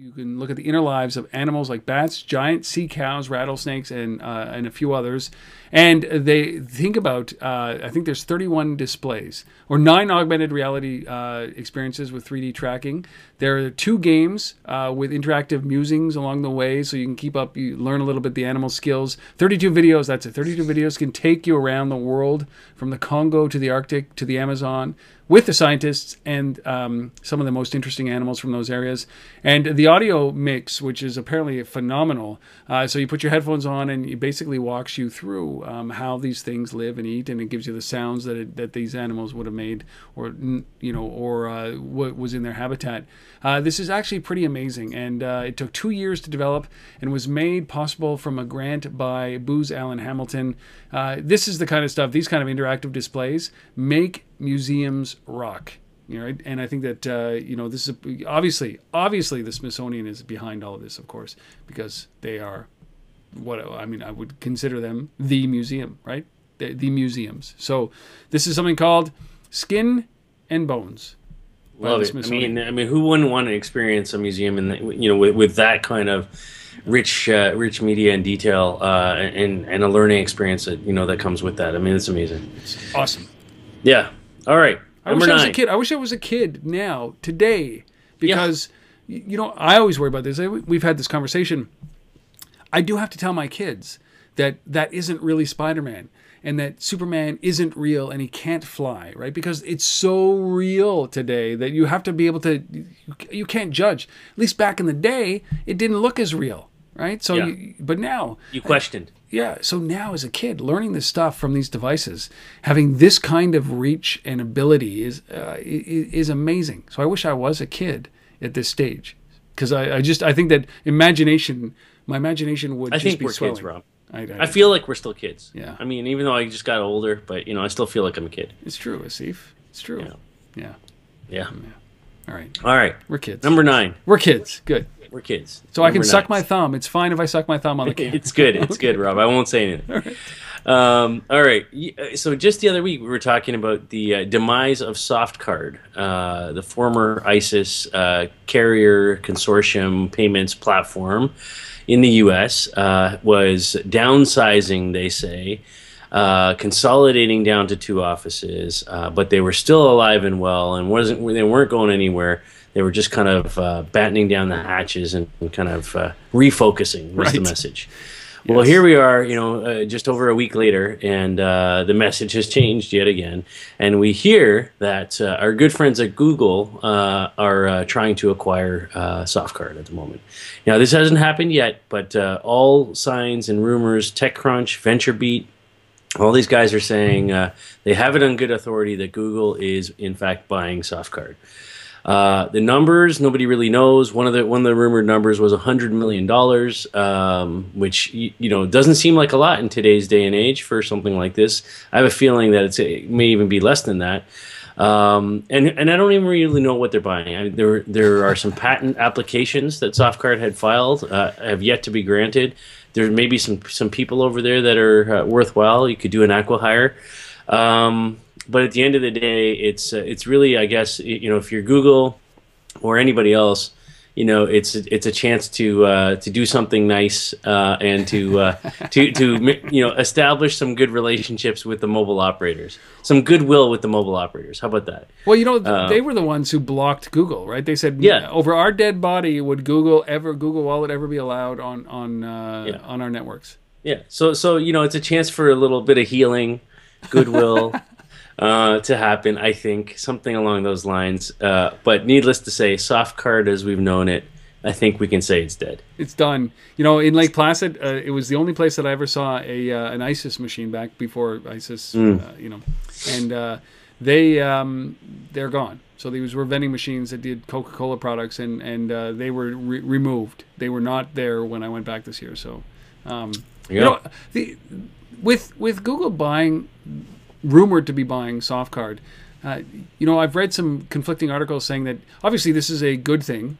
You can look at the inner lives of animals like bats, giant sea cows, rattlesnakes, and uh, and a few others. And they think about. Uh, I think there's 31 displays or nine augmented reality uh, experiences with 3D tracking. There are two games uh, with interactive musings along the way, so you can keep up. You learn a little bit the animal skills. 32 videos. That's it. 32 videos can take you around the world from the Congo to the Arctic to the Amazon with the scientists and um, some of the most interesting animals from those areas. And the audio mix, which is apparently phenomenal. Uh, so you put your headphones on and it basically walks you through um, how these things live and eat, and it gives you the sounds that it, that these animals would have made, or you know, or uh, what was in their habitat. Uh, this is actually pretty amazing, and uh, it took two years to develop and was made possible from a grant by Booz Allen Hamilton. Uh, this is the kind of stuff; these kind of interactive displays make museums rock. You know, and I think that uh, you know this is obviously obviously the Smithsonian is behind all of this, of course, because they are what I mean. I would consider them the museum, right? The, the museums. So this is something called Skin and Bones. Love it. I mean, I mean, who wouldn't want to experience a museum and you know, with, with that kind of rich, uh, rich media and detail, uh, and and a learning experience that you know that comes with that. I mean, it's amazing. awesome. Yeah. All right. I wish I was a kid. I wish I was a kid now, today, because y you know I always worry about this. We've had this conversation. I do have to tell my kids that that isn't really Spider-Man and that Superman isn't real and he can't fly, right? Because it's so real today that you have to be able to you, you can't judge. At least back in the day, it didn't look as real, right? So Yeah. you, but now You questioned. Yeah. So now, as a kid, learning this stuff from these devices, having this kind of reach and ability is uh, is amazing. So I wish I was a kid at this stage, because I, I just I think that imagination, my imagination would I just think be we're swelling. kids, Rob. I, I, I feel like we're still kids. Yeah. I mean, even though I just got older, but you know, I still feel like I'm a kid. it's true, Asif. It's true. Yeah. Yeah. Yeah. All right. All right. We're kids. Number nine. We're kids. Good. We're kids. So I can suck my thumb. It's fine if I suck my thumb on the (laughs) camera. it's good. It's good, Rob. I won't say anything. Um, all right. Uh, So just the other week, we were talking about the uh, demise of Softcard, uh, the former ISIS uh, carrier consortium payments platform in the U.S. Uh, was downsizing. They say. Uh, consolidating down to two offices, uh, but they were still alive and well, and wasn't they weren't going anywhere. They were just kind of uh, battening down the hatches and, and kind of uh, refocusing was the message. Well, here we are, you know, uh, just over a week later, and uh, the message has changed yet again. And we hear that uh, our good friends at Google uh, are uh, trying to acquire uh, Softcard at the moment. Now, this hasn't happened yet, but uh, all signs and rumors, TechCrunch, VentureBeat, all these guys are saying uh, they have it on good authority that Google is, in fact, buying Softcard. Uh, the numbers nobody really knows. One of the one of the rumored numbers was hundred million dollars, um, which you, you know doesn't seem like a lot in today's day and age for something like this. I have a feeling that it may even be less than that. Um, and and I don't even really know what they're buying. I, there there are some (laughs) patent applications that Softcard had filed uh, have yet to be granted. There may be some some people over there that are uh, worthwhile. You could do an acquihire. Um, but at the end of the day, it's uh, it's really I guess you know if you're Google or anybody else, you know, it's it's a chance to uh, to do something nice uh, and to uh, (laughs) to to you know establish some good relationships with the mobile operators, some goodwill with the mobile operators. How about that? Well, you know, Uh, they were the ones who blocked Google, right? They said, Yeah. over our dead body would Google ever Google Wallet ever be allowed on on uh, on our networks? Yeah. So so you know, it's a chance for a little bit of healing, goodwill. (laughs) Uh, to happen, I think something along those lines. Uh, but needless to say, Softcard as we've known it, I think we can say it's dead. It's done. You know, in Lake Placid, uh, it was the only place that I ever saw a uh, an ISIS machine back before ISIS. Mm. Uh, you know, and uh, they um, they're gone. So these were vending machines that did Coca Cola products, and and uh, they were re- removed. They were not there when I went back this year. So, um, you know, the with with Google buying rumored to be buying Softcard. Uh, you know, I've read some conflicting articles saying that obviously this is a good thing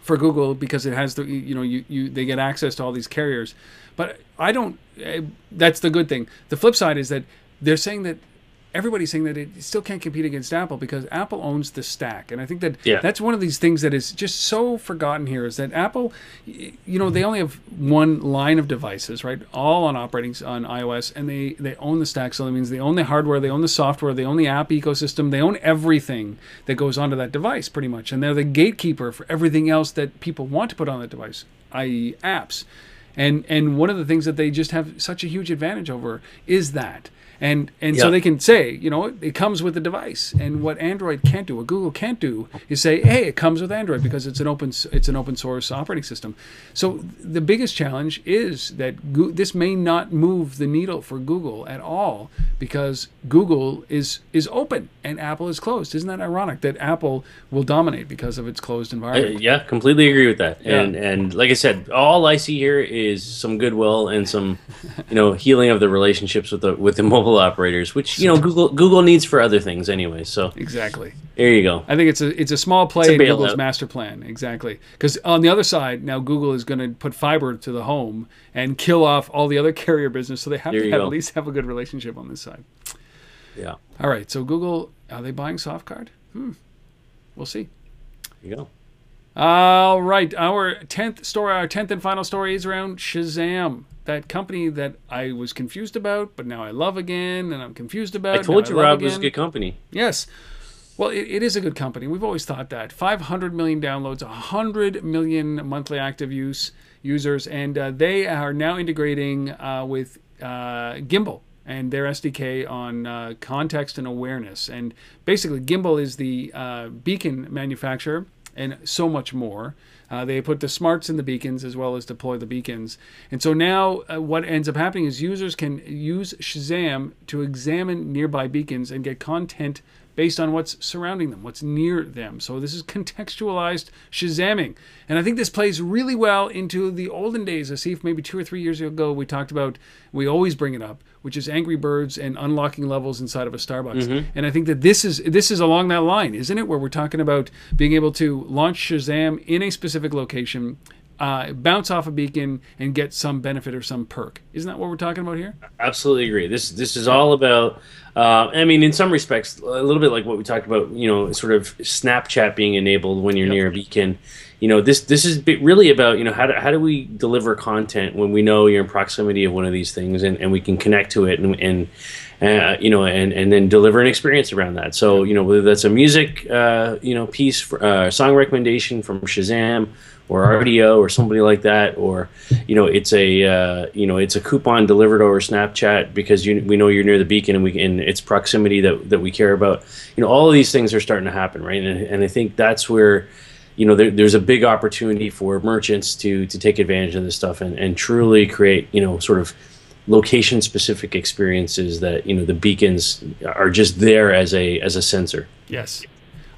for Google because it has the you know you, you they get access to all these carriers, but I don't. Uh, that's the good thing. The flip side is that they're saying that everybody's saying that it still can't compete against Apple because Apple owns the stack, and I think that Yeah. that's one of these things that is just so forgotten here is that Apple, you know, they only have one line of devices, right? All on operating on iOS, and they they own the stack, so that means they own the hardware, they own the software, they own the app ecosystem, they own everything that goes onto that device, pretty much, and they're the gatekeeper for everything else that people want to put on that device, i.e., apps. And and one of the things that they just have such a huge advantage over is that. And and so they can say, you know, it comes with the device. And what Android can't do, what Google can't do, is say, hey, it comes with Android because it's an open it's an open source operating system. So the biggest challenge is that Goo- this may not move the needle for Google at all because Google is is open and Apple is closed. Isn't that ironic that Apple will dominate because of its closed Uh, environment? yeah, completely agree with that. Yeah. And and like I said, all I see here is some goodwill and some, you know, healing of the relationships with the with the (laughs) mobile operators, which you know Google Google needs for other things anyway. So Exactly. there you go. I think it's a it's a small play a in Google's master plan. Exactly. Because on the other side, now Google is going to put fiber to the home and kill off all the other (laughs) carrier business. So they have There to have, at least have a good relationship on this side. Yeah. All right. So Google, are they buying Softcard? Hmm. We'll see. There you go. All right, our tenth story, our tenth and final story is around Shazam, that company that I was confused about, but now I love again, and I'm confused about. I told you love Rob was a good company. Yes. Well, it, it is a good company. We've always thought that. 500 million downloads, 100 million monthly active use users, and uh, they are now integrating uh, with uh, Gimbal and their SDK on uh, context and awareness. And basically, Gimbal is the uh, beacon manufacturer and so much more. Uh, they put the smarts in the beacons as well as deploy the beacons. And so now uh, what ends up happening is users can use Shazam to examine nearby beacons and get content based on what's surrounding them, what's near them. So this is contextualized Shazamming. And I think this plays really well into the olden days. I see if maybe two or three years ago we talked about, we always bring it up, which is Angry Birds and unlocking levels inside of a Starbucks. Mhm. And I think that this is this is along that line, isn't it? Where we're talking about being able to launch Shazam in a specific location, uh, bounce off a beacon, and get some benefit or some perk. Isn't that what we're talking about here? Absolutely agree. This this is all about. Uh, I mean, in some respects, a little bit like what we talked about. You know, sort of Snapchat being enabled when you're near a beacon. You know, this this is really about you know how do, how do we deliver content when we know you're in proximity of one of these things and, and we can connect to it and and uh, you know and and then deliver an experience around that. So you know whether that's a music uh, you know piece, for, uh, song recommendation from Shazam or Rdio or somebody like that, or you know, it's a uh, you know, it's a coupon delivered over Snapchat because you, we know you're near the beacon and we and it's proximity that that we care about. You know, all of these things are starting to happen, right? And, and I think that's where you know there, there's a big opportunity for merchants to to take advantage of this stuff and, and truly create you know sort of location specific experiences that you know the beacons are just there as a as a sensor. Yes.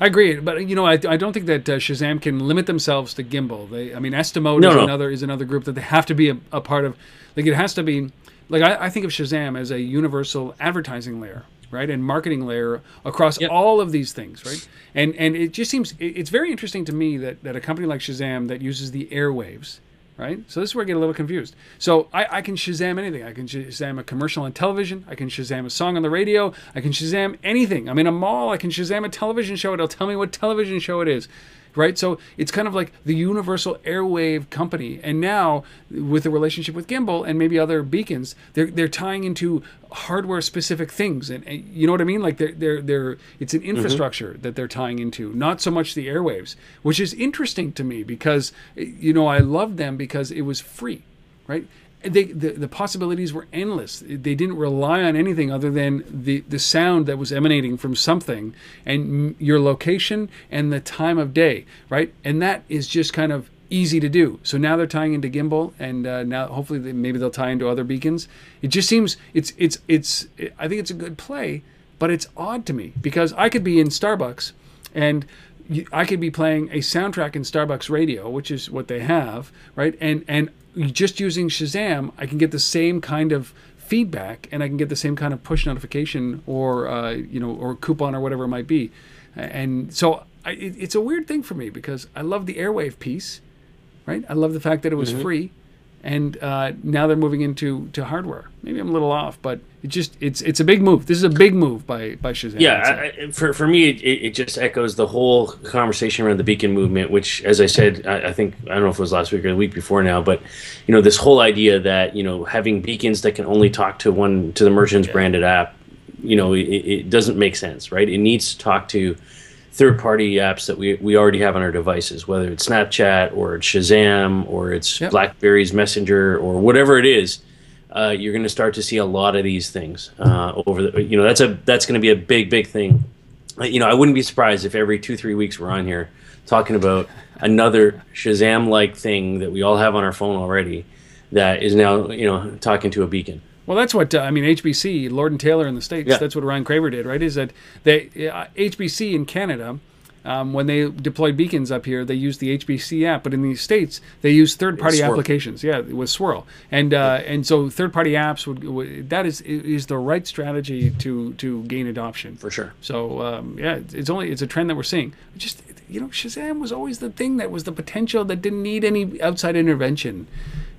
I agree, but you know, I, I don't think that uh, Shazam can limit themselves to Gimbal. They, I mean, Estimote No, is no. another is another group that they have to be a, a part of. Like it has to be, like I, I think of Shazam as a universal advertising layer, right, and marketing layer across all of these things, right. And and it just seems it, it's very interesting to me that that a company like Shazam that uses the airwaves. Right, so this is where I get a little confused. So I, I can Shazam anything. I can Shazam a commercial on television. I can Shazam a song on the radio. I can Shazam anything. I'm in a mall. I can Shazam a television show. It'll tell me what television show it is. Right? So it's kind of like the universal airwave company. And now with the relationship with Gimbal and maybe other beacons, they're they're tying into hardware specific things. And, and you know what I mean? Like they're they're they're it's an mm-hmm. infrastructure that they're tying into, not so much the airwaves, which is interesting to me because you know I loved them because it was free, right? They, the, the possibilities were endless. They didn't rely on anything other than the, the sound that was emanating from something and your location and the time of day, right? And that is just kind of easy to do. So now they're tying into gimbal, and uh, now hopefully they, maybe they'll tie into other beacons. It just seems it's it's it's. I think it's a good play, but it's odd to me because I could be in Starbucks and I could be playing a soundtrack in Starbucks radio, which is what they have, right? And and just using Shazam, I can get the same kind of feedback, and I can get the same kind of push notification or uh, you know or coupon or whatever it might be. And so I, it, it's a weird thing for me because I love the airwave piece, right? I love the fact that it was mm-hmm. free, and uh, now they're moving into to hardware. Maybe I'm a little off, but it just it's it's a big move. This is a big move by by Shazam. Yeah, I, for for me, it, it just echoes the whole conversation around the beacon movement, which, as I said, I, I, think I don't know if it was last week or the week before now, but you know this whole idea that you know having beacons that can only talk to one to the merchant's yeah. branded app, you know, it, it doesn't make sense, right? It needs to talk to third-party apps that we, we already have on our devices, whether it's Snapchat or it's Shazam or it's yep. BlackBerry's Messenger or whatever it is. Uh, you're going to start to see a lot of these things uh, over the. You know, that's a that's going to be a big big thing. Uh, you know, I wouldn't be surprised if every two three weeks we're on here talking about another Shazam-like thing that we all have on our phone already, that is now you know talking to a beacon. Well, that's what uh, I mean. HBC, Lord and Taylor in the states. Yeah. That's what Ryan Craver did, right? Is that they uh, HBC in Canada. Um, when they deployed beacons up here, they used the HBC app, but in the states they use third-party applications. Yeah, with Swirl, and uh, and so third-party apps would, would, that is is the right strategy to to gain adoption for sure. So um, yeah, it's only it's a trend that we're seeing. Just you know, Shazam was always the thing that was the potential that didn't need any outside intervention,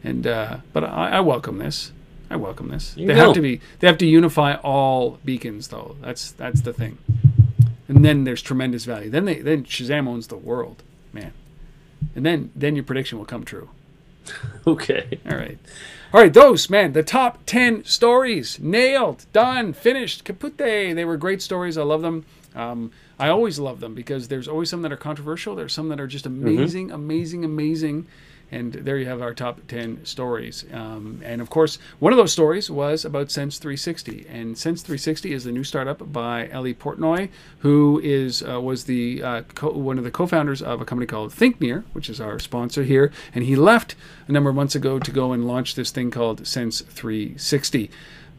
and uh, but I, I welcome this. I welcome this. You they have to be. They have to unify all beacons, though. That's that's the thing. And then there's tremendous value. Then they then Shazam owns the world, man. And then then your prediction will come true. (laughs) okay. All right. All right. Those man, the top ten stories nailed, done, finished, kapute. They were great stories. I love them. Um, I always love them because there's always some that are controversial. There's some that are just amazing, mm-hmm. amazing, amazing. And there you have our top 10 stories. Um, and of course, one of those stories was about Sense 360. And Sense 360 is the new startup by Eli Portnoy, who is uh, was the uh, co- one of the co-founders of a company called ThinkNear, which is our sponsor here. And he left a number of months ago to go and launch this thing called Sense 360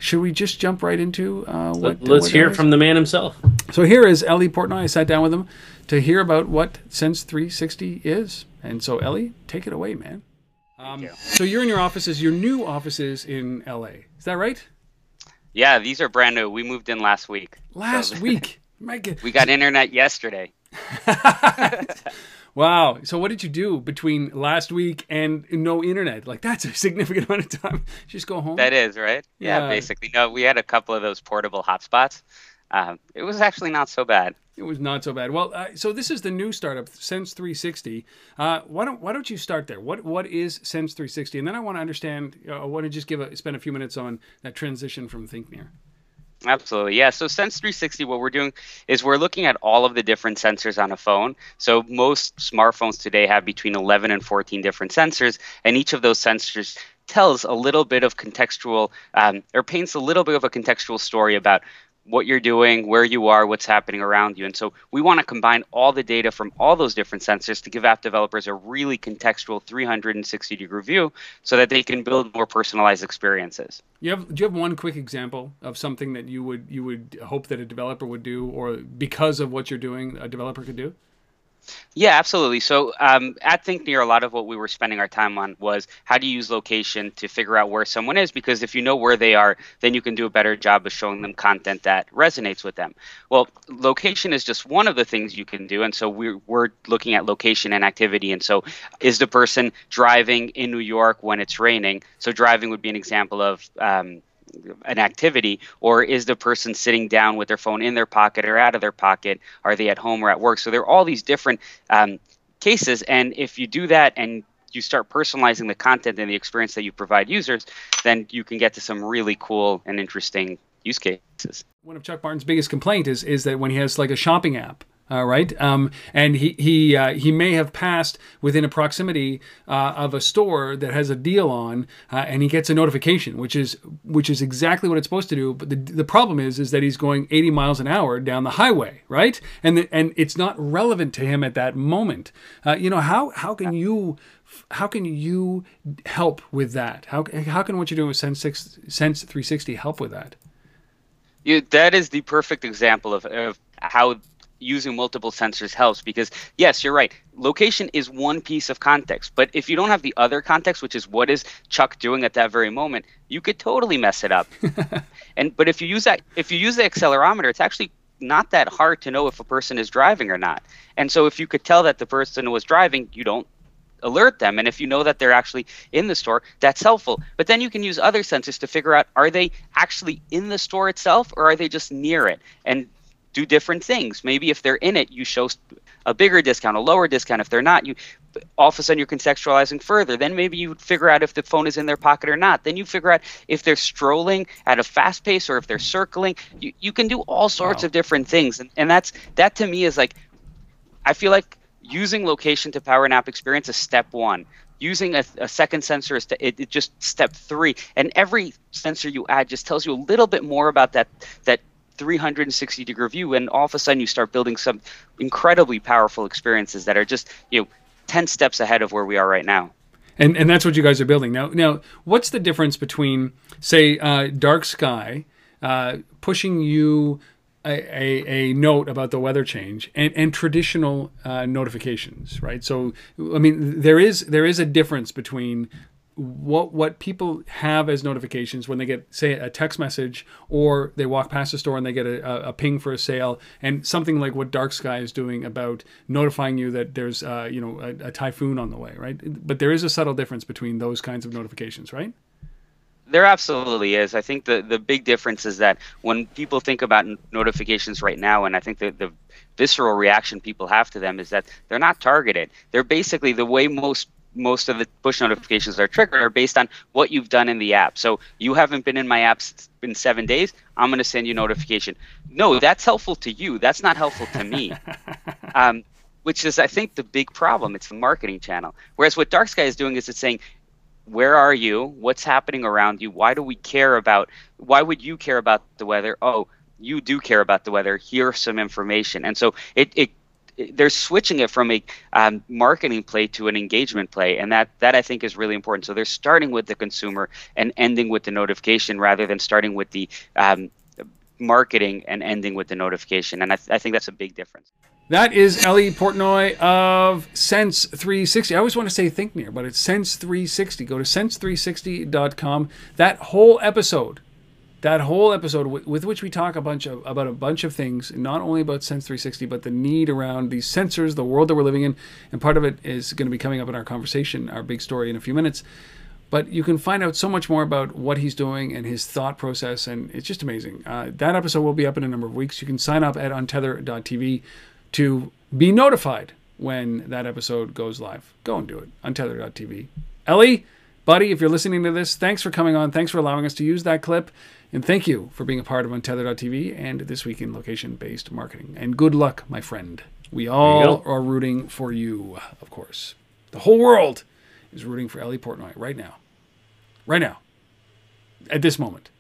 should we just jump right into uh, what? Let's what hear from the man himself. So here is Eli Portnoy. I sat down with him to hear about what Sense 360 is. And so, Eli, take it away, man. Um, so you're in your offices, your new offices in LA. Is that right? Yeah, these are brand new. We moved in last week. Last so, (laughs) week. we got internet yesterday. (laughs) wow. So what did you do between last week and no internet? Like that's a significant (laughs) amount of time. Just go home. That is right. Yeah, yeah basically. No, we had a couple of those portable hotspots. Um, it was actually not so bad. It was not so bad. Well, uh, so this is the new startup, Sense 360. Uh, why don't Why don't you start there? What What is Sense 360? And then I want to understand. Uh, I want to just give a, spend a few minutes on that transition from ThinkNear. Absolutely. Yeah. So Sense 360, what we're doing is we're looking at all of the different sensors on a phone. So most smartphones today have between 11 and 14 different sensors, and each of those sensors tells a little bit of contextual um, or paints a little bit of a contextual story about what you're doing, where you are, what's happening around you. And so we want to combine all the data from all those different sensors to give app developers a really contextual 360 degree view so that they can build more personalized experiences. You have, do you have one quick example of something that you would you would hope that a developer would do or because of what you're doing a developer could do? Yeah, absolutely. So um, at ThinkNear, a lot of what we were spending our time on was how to use location to figure out where someone is, because if you know where they are, then you can do a better job of showing them content that resonates with them. Well, location is just one of the things you can do, and so we're, we're looking at location and activity. And so, is the person driving in New York when it's raining? So driving would be an example of um, an activity or is the person sitting down with their phone in their pocket or out of their pocket are they at home or at work so there are all these different um, cases. And if you do that and you start personalizing the content and the experience that you provide users, then you can get to some really cool and interesting use cases. One of Chuck Martin's biggest complaint is is that when he has like a shopping app. Uh, right, um, and he he uh, he may have passed within a proximity uh, of a store that has a deal on, uh, and he gets a notification, which is which is exactly what it's supposed to do. But the, the problem is is that he's going 80 miles an hour down the highway, right, and the, and it's not relevant to him at that moment. Uh, you know how how can you how can you help with that? How how can what you're doing with Sense six Sense 360 help with that? You, that is the perfect example of, of how using multiple sensors helps because yes you're right. Location is one piece of context but if you don't have the other context which is what is chuck doing at that very moment you could totally mess it up. (laughs) And but if you use that if you use the accelerometer it's actually not that hard to know if a person is driving or not. And so if you could tell that the person was driving you don't alert them. And if you know that they're actually in the store that's helpful. But then you can use other sensors to figure out are they actually in the store itself or are they just near it? And do different things maybe if they're in it you show a bigger discount a lower discount if they're not you all of a sudden you're contextualizing further then maybe you figure out if the phone is in their pocket or not then you figure out if they're strolling at a fast pace or if they're circling you, you can do all sorts Wow. of different things and, and that's that to me is like i feel like using location to power an app experience is step one. Using a, a second sensor is to, it, it just step three. And every sensor you add just tells you a little bit more about that that 360 degree view, and all of a sudden you start building some incredibly powerful experiences that are just you know 10 steps ahead of where we are right now. And and that's what you guys are building now. Now, what's the difference between, say, uh, Dark Sky uh, pushing you a, a, a note about the weather change and, and traditional uh, notifications, right? So, I mean, there is there is a difference between what what people have as notifications when they get say a text message or they walk past a store and they get a, a, ping for a sale and something like what dark sky is doing about notifying you that there's uh, you know a, a typhoon on the way right but there is a subtle difference between those kinds of notifications right There absolutely is. I think the, the big difference is that when people think about notifications right now, and I think the, the visceral reaction people have to them is that they're not targeted. They're basically the way most most of the push notifications are triggered are based on what you've done in the app. So you haven't been in my app in seven days. I'm going to send you a notification. No, that's helpful to you. That's not helpful to me. (laughs) um, which is, I think, the big problem. It's the marketing channel. Whereas what Dark Sky is doing is it's saying, where are you? What's happening around you? Why do we care about? Why would you care about the weather? Oh, you do care about the weather. Here's some information. And so it it- they're switching it from a um, marketing play to an engagement play, and that that I think is really important. So they're starting with the consumer and ending with the notification, rather than starting with the um, marketing and ending with the notification. And I, th- I think that's a big difference. That is Eli Portnoy of Sense 360. I always want to say ThinkNear, but it's Sense 360. Go to sense360.com. That whole episode, that whole episode with, with which we talk a bunch of about a bunch of things, not only about Sense 360, but the need around these sensors, the world that we're living in, and part of it is going to be coming up in our conversation, our big story in a few minutes. But you can find out so much more about what he's doing and his thought process, and it's just amazing. Uh, that episode will be up in a number of weeks. You can sign up at untether.tv to be notified when that episode goes live. Go and do it. Untether.tv. Eli, buddy, if you're listening to this, thanks for coming on. Thanks for allowing us to use that clip. And thank you for being a part of Untether.tv and this week in location based marketing. And good luck, my friend. We all are rooting for you, of course. The whole world is rooting for Eli Portnoy right now. Right now. At this moment.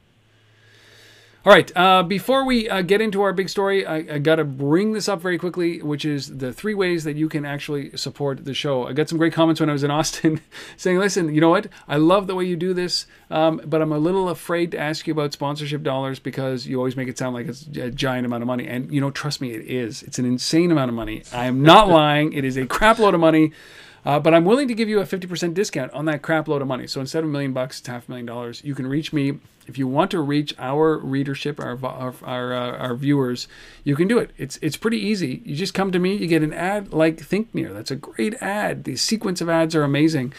All right. Uh, before we uh, get into our big story, I, I got to bring this up very quickly, which is the three ways that you can actually support the show. I got some great comments when I was in Austin (laughs) saying, listen, you know what? I love the way you do this, um, but I'm a little afraid to ask you about sponsorship dollars because you always make it sound like it's a giant amount of money. And, you know, trust me, it is. It's an insane amount of money. I am not (laughs) lying. It is a crap load of money. Uh, but I'm willing to give you a 50% discount on that crap load of money. So instead of a million bucks, it's half a million dollars. You can reach me. If you want to reach our readership, our our our, uh, our viewers, you can do it. It's it's pretty easy. You just come to me. You get an ad like ThinkNear. That's a great ad. The sequence of ads are amazing.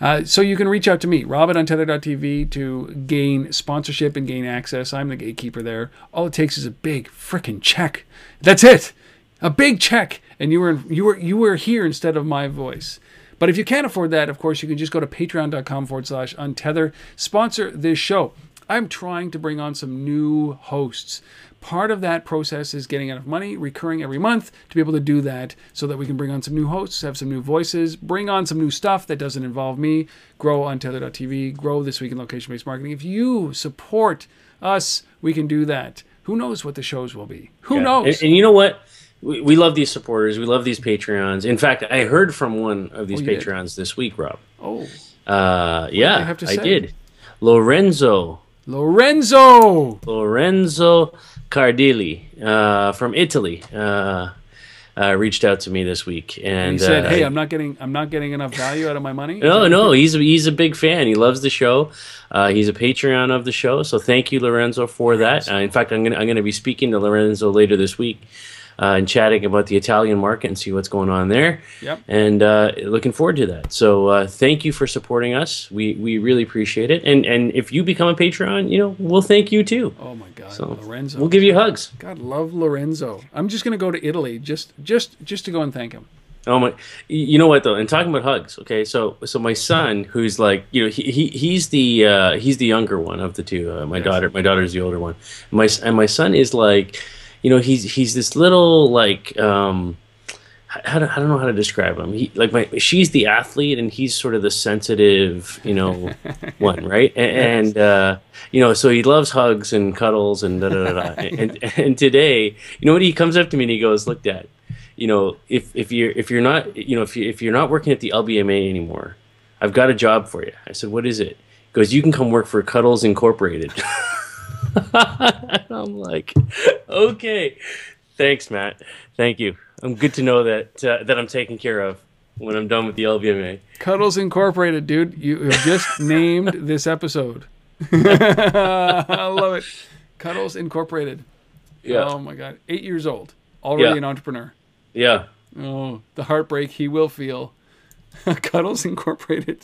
Uh, so you can reach out to me, Rob at Untether.tv, to gain sponsorship and gain access. I'm the gatekeeper there. All it takes is a big freaking check. That's it. a big check, and you were you were you were here instead of my voice. But if you can't afford that, of course, you can just go to patreon.com forward slash untether, sponsor this show. I'm trying to bring on some new hosts. Part of that process is getting enough money recurring every month to be able to do that so that we can bring on some new hosts, have some new voices, bring on some new stuff that doesn't involve me, grow untether.tv, grow this week in location based marketing. If you support us, we can do that. Who knows what the shows will be? Who Yeah. knows? And, and you know what? We, we love these supporters. We love these Patreons. In fact, I heard from one of these Oh, you did? Patreons this week, Rob. oh, Uh, yeah, they have to I did. Lorenzo. Lorenzo. Lorenzo Cardilli uh, from Italy uh, uh, reached out to me this week, and And he said, uh, "Hey, I'm not getting I'm not getting enough value out of my money." No, no, he's a, he's a big fan. He loves the show. Uh, he's a Patreon of the show. So thank you, Lorenzo, for that. Uh, in fact, I'm gonna I'm gonna be speaking to Lorenzo later this week uh, and chatting about the Italian market and see what's going on there. Yep. And uh, looking forward to that. So uh, thank you for supporting us. We we really appreciate it. And and if you become a Patreon, you know we'll thank you too. Oh my God, So Lorenzo. we'll give you hugs. God love Lorenzo. I'm just gonna go to Italy just just just to go and thank him. Oh my! You know what though? And talking about hugs, okay. So so my son, who's like, you know, he, he he's the uh, he's the younger one of the two. Uh, my daughter, my daughter's the older one. My and my son is like, you know, he's he's this little like um, how do, I don't know how to describe him. He like my she's the athlete and he's sort of the sensitive, you know, (laughs) one, right? A- And, uh, you know, so he loves hugs and cuddles and da da da. da. (laughs) and and today, you know what? He comes up to me and he goes, "Look, Dad." you know, if if you're if you're not you know if you if you're not working at the LBMA anymore, I've got a job for you. I said, what is it? He goes, you can come work for Cuddles Incorporated. (laughs) and (laughs) I'm like, okay, thanks, Matt. Thank you. I'm good to know that uh, that I'm taken care of when I'm done with the LBMA. Cuddles Incorporated, dude. You have just (laughs) named this episode. (laughs) I love it. Cuddles Incorporated. Yeah. Oh my God. Eight years old. Already Yeah. an entrepreneur. Yeah. Oh, the heartbreak he will feel. (laughs) Cuddles Incorporated.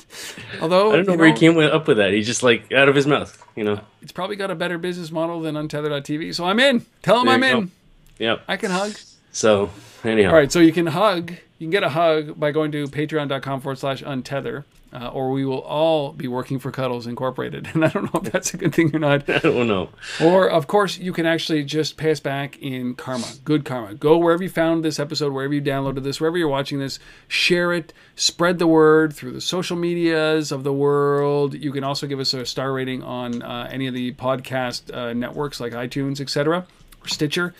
Although I don't know where he came up with that. He's just like out of his mouth, you know. It's probably got a better business model than Untether.tv. So I'm in. Tell him There I'm in. go. Yep. I can hug. So anyhow. All right, so you can hug. You can get a hug by going to patreon.com forward slash untether, uh, or we will all be working for Cuddles Incorporated. (laughs) And I don't know if that's a good thing or not. (laughs) I don't know. Or, of course, you can actually just pay us back in karma, good karma. Go wherever you found this episode, wherever you downloaded this, wherever you're watching this, share it, spread the word through the social medias of the world. You can also give us a star rating on uh, any of the podcast uh, networks like iTunes, etc., or Stitcher.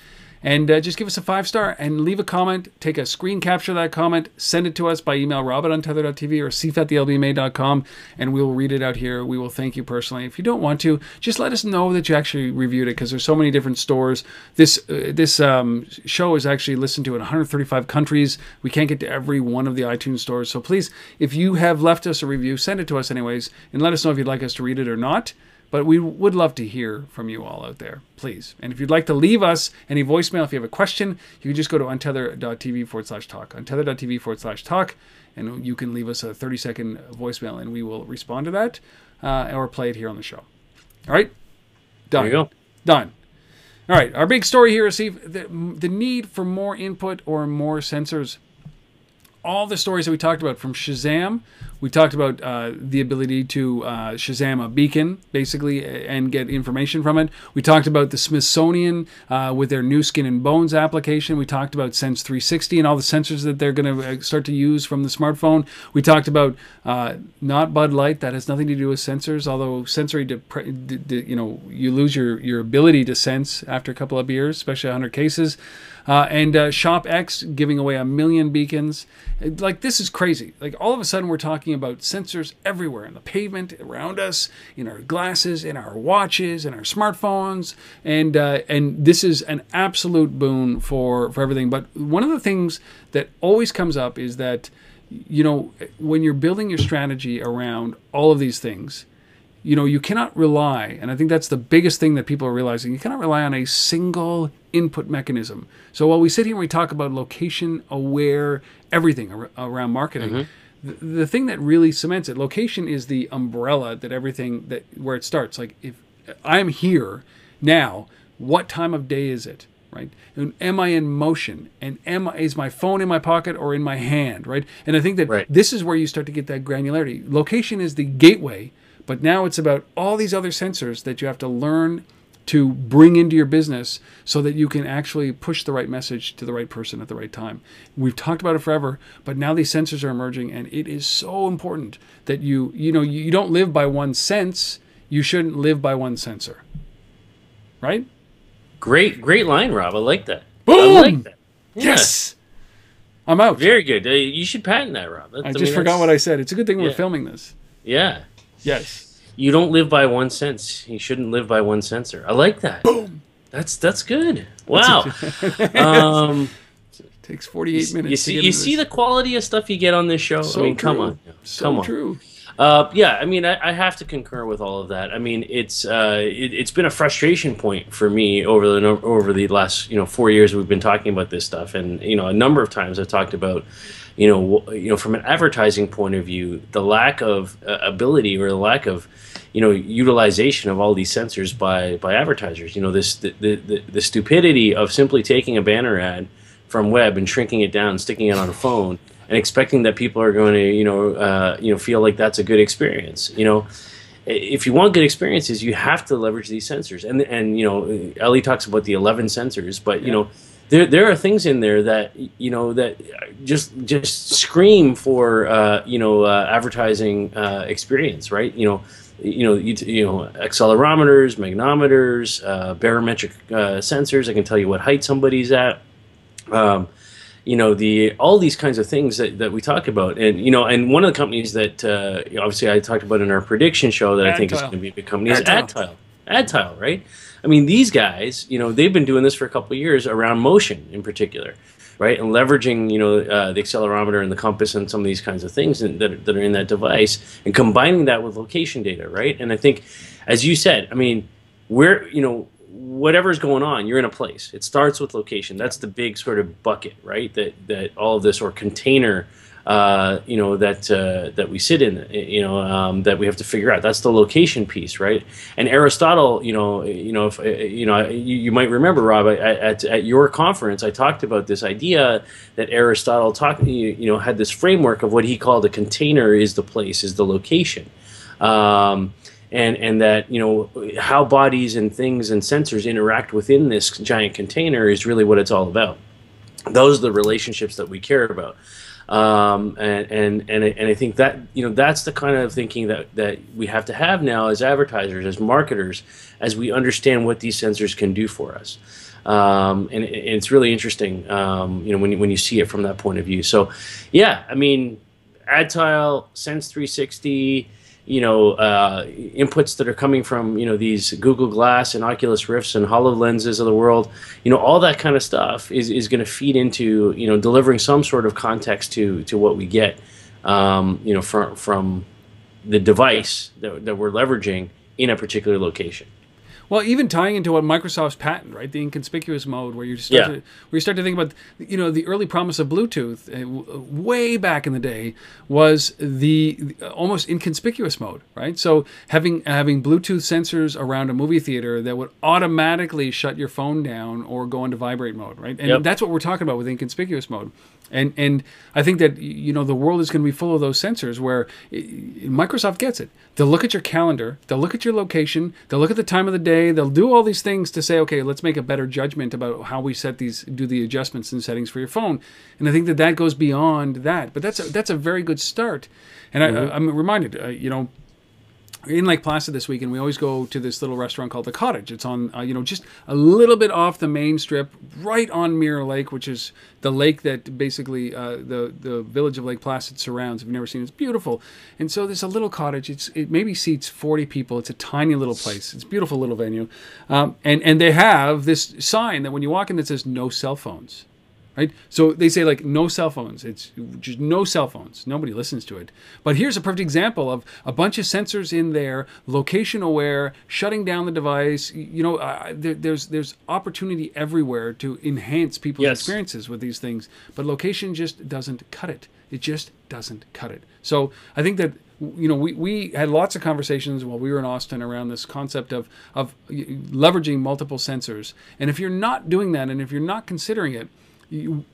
And uh, just give us a five star and leave a comment. Take a screen capture of that comment, send it to us by email, rob at untether.tv or cfathelbma.com, and we will read it out here. We will thank you personally. If you don't want to, just let us know that you actually reviewed it because there's so many different stores. This uh, this um, show is actually listened to in 135 countries. We can't get to every one of the iTunes stores. So please, if you have left us a review, send it to us anyways, and let us know if you'd like us to read it or not. But we would love to hear from you all out there, please. And if you'd like to leave us any voicemail, if you have a question, you can just go to untether.tv forward slash talk. Untether.tv forward slash talk. And you can leave us a 30 second voicemail and we will respond to that uh, or play it here on the show. All right? Done. There you go. Done. All right. Our big story here is Steve, the, the need for more input or more sensors all the stories that we talked about from Shazam. We talked about uh, the ability to uh, Shazam a beacon, basically, and get information from it. We talked about the Smithsonian uh, with their new skin and bones application. We talked about Sense 360 and all the sensors that they're going to start to use from the smartphone. We talked about uh, not Bud Light. That has nothing to do with sensors, although sensory, depre- d- d- you know, you lose your, your ability to sense after a couple of beers, especially 100 cases. Uh, and uh, ShopX giving away a million beacons. Like, this is crazy. Like, all of a sudden, we're talking about sensors everywhere in the pavement, around us, in our glasses, in our watches, in our smartphones. And, uh, and this is an absolute boon for, for everything. But one of the things that always comes up is that, you know, when you're building your strategy around all of these things, you know, you cannot rely, and I think that's the biggest thing that people are realizing, you cannot rely on a single input mechanism. So while we sit here and we talk about location aware everything ar- around marketing, mm-hmm. the, the thing that really cements it, location is the umbrella that everything that where it starts. Like if I'm here now, what time of day is it? right? And am I in motion? And am I, is my phone in my pocket or in my hand, right? And I think that this is where you start to get that granularity. Location is the gateway, but now it's about all these other sensors that you have to learn to bring into your business so that you can actually push the right message to the right person at the right time. We've talked about it forever, but now these sensors are emerging and it is so important that you you know you don't live by one sense, you shouldn't live by one sensor. Right? Great, great line, Rob. I like that. Boom! I like that. Yeah. Yes. I'm out. Very good. Uh, you should patent that, Rob. That's- I mean, just forgot what I said. It's a good thing we're filming this. Yeah. Yes. You don't live by one sense. You shouldn't live by one sensor. I like that. Boom. That's that's good. (laughs) Wow. um, (laughs) takes 48 you, minutes. You to see, you see the quality of stuff you get on this show. So I mean, come true. on, So come on. true. Uh, yeah, I mean, I, I have to concur with all of that. I mean, it's uh, it, it's been a frustration point for me over the over the last you know four years we've been talking about this stuff, and you know a number of times I've talked about you know you know from an advertising point of view the lack of uh, ability or the lack of you know utilization of all these sensors by by advertisers. You know this the the, the, stupidity of simply taking a banner ad from web and shrinking it down, sticking it on a phone, and expecting that people are going to, you know, uh, you know, feel like that's a good experience. You know, if you want good experiences, you have to leverage these sensors. And and you know, Eli talks about the eleven sensors, but you know, there there are things in there that you know that just just scream for uh, you know uh, advertising uh, experience, right? You know. You know, you, you know, accelerometers, magnometers, uh, barometric uh, sensors. I can tell you what height somebody's at um, you know the all these kinds of things that, that we talk about and you know and one of the companies that uh, obviously i talked about in our prediction show that i think is going to be a big company is adtile adtile right i mean these guys you know they've been doing this for a couple of years around motion in particular right? And leveraging you know uh, the accelerometer and the compass and some of these kinds of things in, that, that are in that device and combining that with location data right? And i think as you said i mean we're you know whatever's going on you're in a place. It starts with location. That's the big sort of bucket right? That that all of this or container uh, you know that uh, that we sit in you know um, that we have to figure out. That's the location piece right? And aristotle you know you know if you know you, you might remember rob at, at your conference i talked about this idea that aristotle talked you, you know had this framework of what he called a container is the place is the location. Um, and and that you know how bodies and things and sensors interact within this giant container is really what it's all about. Those are the relationships that we care about, um, and and and I, and I think that you know that's the kind of thinking that that we have to have now as advertisers, as marketers, as we understand what these sensors can do for us. Um, and, it- it's really interesting, um, you know, when when you see it from that point of view. So, yeah, I mean, AdTile, Sense 360, you know, uh, inputs that are coming from, you know, these Google Glass and Oculus Rifts and HoloLenses of the world, you know, all that kind of stuff is, is going to feed into, you know, delivering some sort of context to, to what we get, um, you know, from, from the device that, that we're leveraging in a particular location. Well, even tying into what Microsoft's patent, right, the inconspicuous mode, where you start Yeah. to where you start to think about, you know, the early promise of Bluetooth, uh, w- way back in the day, was the, the almost inconspicuous mode, right? So having having Bluetooth sensors around a movie theater that would automatically shut your phone down or go into vibrate mode, right? And Yep. that's what we're talking about with inconspicuous mode. And and I think that you know the world is going to be full of those sensors where i- Microsoft gets it. They'll look at your calendar, they'll look at your location, they'll look at the time of the day, they'll do all these things to say, okay, let's make a better judgment about how we set these, do the adjustments and settings for your phone. And I think that that goes beyond that. But that's a, that's a very good start. And Mhm. I, I'm reminded, uh, you know, in Lake Placid this weekend, we always go to this little restaurant called the Cottage. It's on, uh, you know, just a little bit off the main strip, right on Mirror Lake, which is the lake that basically uh, the the village of Lake Placid surrounds. If you've never seen it, it's beautiful. And so there's a little cottage. It's it maybe seats 40 people. It's a tiny little place. It's a beautiful little venue, um, and and they have this sign that when you walk in that says no cell phones right? So they say like no cell phones. It's just no cell phones. Nobody listens to it. But here's a perfect example of a bunch of sensors in there, location aware, shutting down the device. You know, uh, there, there's there's opportunity everywhere to enhance people's Yes. experiences with these things. But location just doesn't cut it. It just doesn't cut it. So I think that you know, we, we had lots of conversations while we were in Austin around this concept of, of leveraging multiple sensors. And if you're not doing that, and if you're not considering it,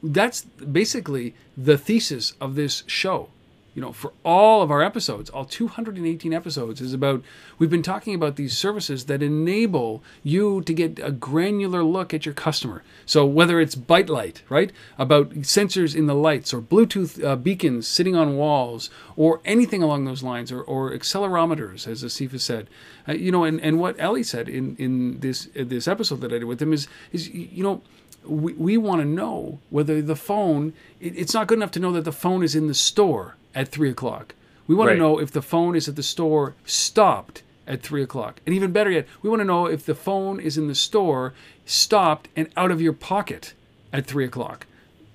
that's basically the thesis of this show you know, for all of our episodes, all 218 episodes is about we've been talking about these services that enable you to get a granular look at your customer. So whether it's ByteLight, right, about sensors in the lights or Bluetooth uh, beacons sitting on walls or anything along those lines or, or accelerometers, as Asifa said, uh, you know, and, and what Eli said in, in this, uh, this episode that I did with him is, is you know, we, we want to know whether the phone, it, it's not good enough to know that the phone is in the store at three o'clock. We want Right. to know if the phone is at the store stopped at three o'clock. And even better yet, we want to know if the phone is in the store stopped and out of your pocket at three o'clock.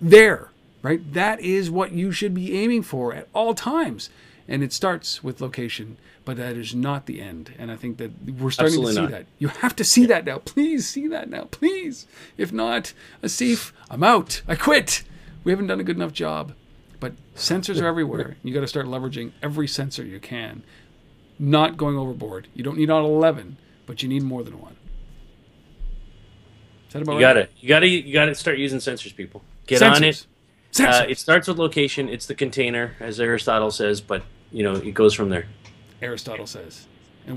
There, right? That is what you should be aiming for at all times. And it starts with location, but that is not the end. And I think that we're starting Absolutely to see not. that. You have to see that now. Please see that now. Please. If not, Asif, I'm out. I quit. We haven't done a good enough job. But sensors are everywhere. You got to start leveraging every sensor you can. Not going overboard. You don't need all 11, but you need more than one. Is that about You got right? to You got to. You got to start using sensors, people. Get on it. Sensors. Uh, Sensors. it starts with location. It's the container, as Aristotle says, but you know it goes from there. Aristotle says.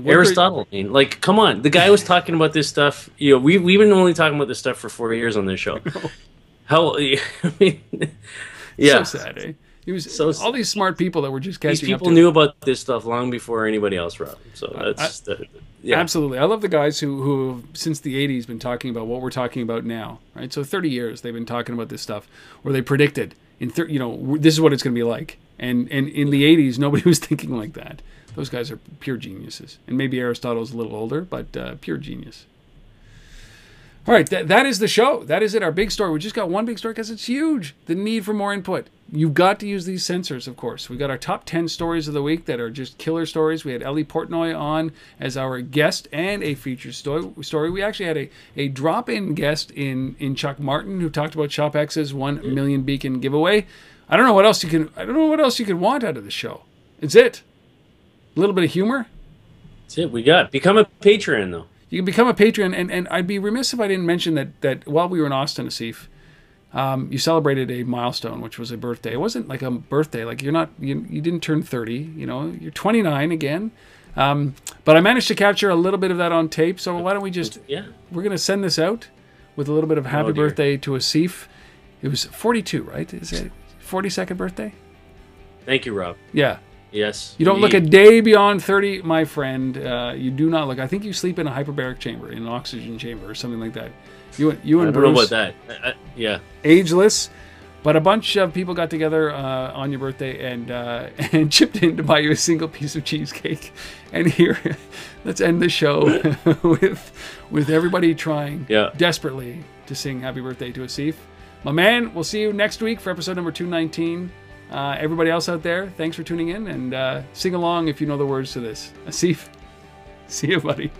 Aristotle, I mean, like, come on. The guy was talking about this stuff. You know, we we've been only talking about this stuff for four years on this show. (laughs) How? (laughs) I mean, yeah. So sad, eh? He was So all these smart people that were just These catching up people knew about this stuff long before anybody else, Rob. So that's the, yeah. Absolutely. I love the guys who, who have, since the 80s, been talking about what we're talking about now, right? So 30 years they've been talking about this stuff, where they predicted, in thir- you know, this is what it's going to be like. And, and in the 80s, nobody (laughs) was thinking like that. Those guys are pure geniuses. And maybe Aristotle's a little older, but uh, pure genius. All right, that, that is the show. That is it. Our big story. We just got one big story because it's huge. The need for more input. You've got to use these sensors, of course. We got our top 10 stories of the week that are just killer stories. We had Eli Portnoy on as our guest and a featured sto- story. We actually had a, a drop in guest in, in Chuck Martin who talked about ShopX's 1 million beacon giveaway. I don't know what else you can I don't know what else you can want out of the show. It's it. A little bit of humor. That's it. We got become a patron though. You can become a patron, and, and I'd be remiss if I didn't mention that that while we were in Austin, Asif, um, you celebrated a milestone, which was a birthday. It wasn't like a birthday, like you're not you, you didn't turn 30, you know, you're 29 again. Um, but I managed to capture a little bit of that on tape. So why don't we just yeah, we're gonna send this out with a little bit of happy Oh, birthday to Asif. It was 42, right? Is it 42nd birthday? Thank you, Rob. Yeah. Yes. You don't look a day beyond 30, my friend. Uh, you do not look. I think you sleep in a hyperbaric chamber, in an oxygen chamber, or something like that. You, you and I don't know Bruce, about that. I, I, yeah. ageless, but a bunch of people got together uh, on your birthday and uh, (laughs) and chipped in to buy you a single piece of cheesecake. And here, (laughs) let's end the show (laughs) with with everybody trying Yeah. desperately to sing "Happy Birthday" to Asif. My man, we'll see you next week for episode number 219. Uh, everybody else out there, thanks for tuning in and uh, sing along if you know the words to this. (laughs) Asif, see you, buddy.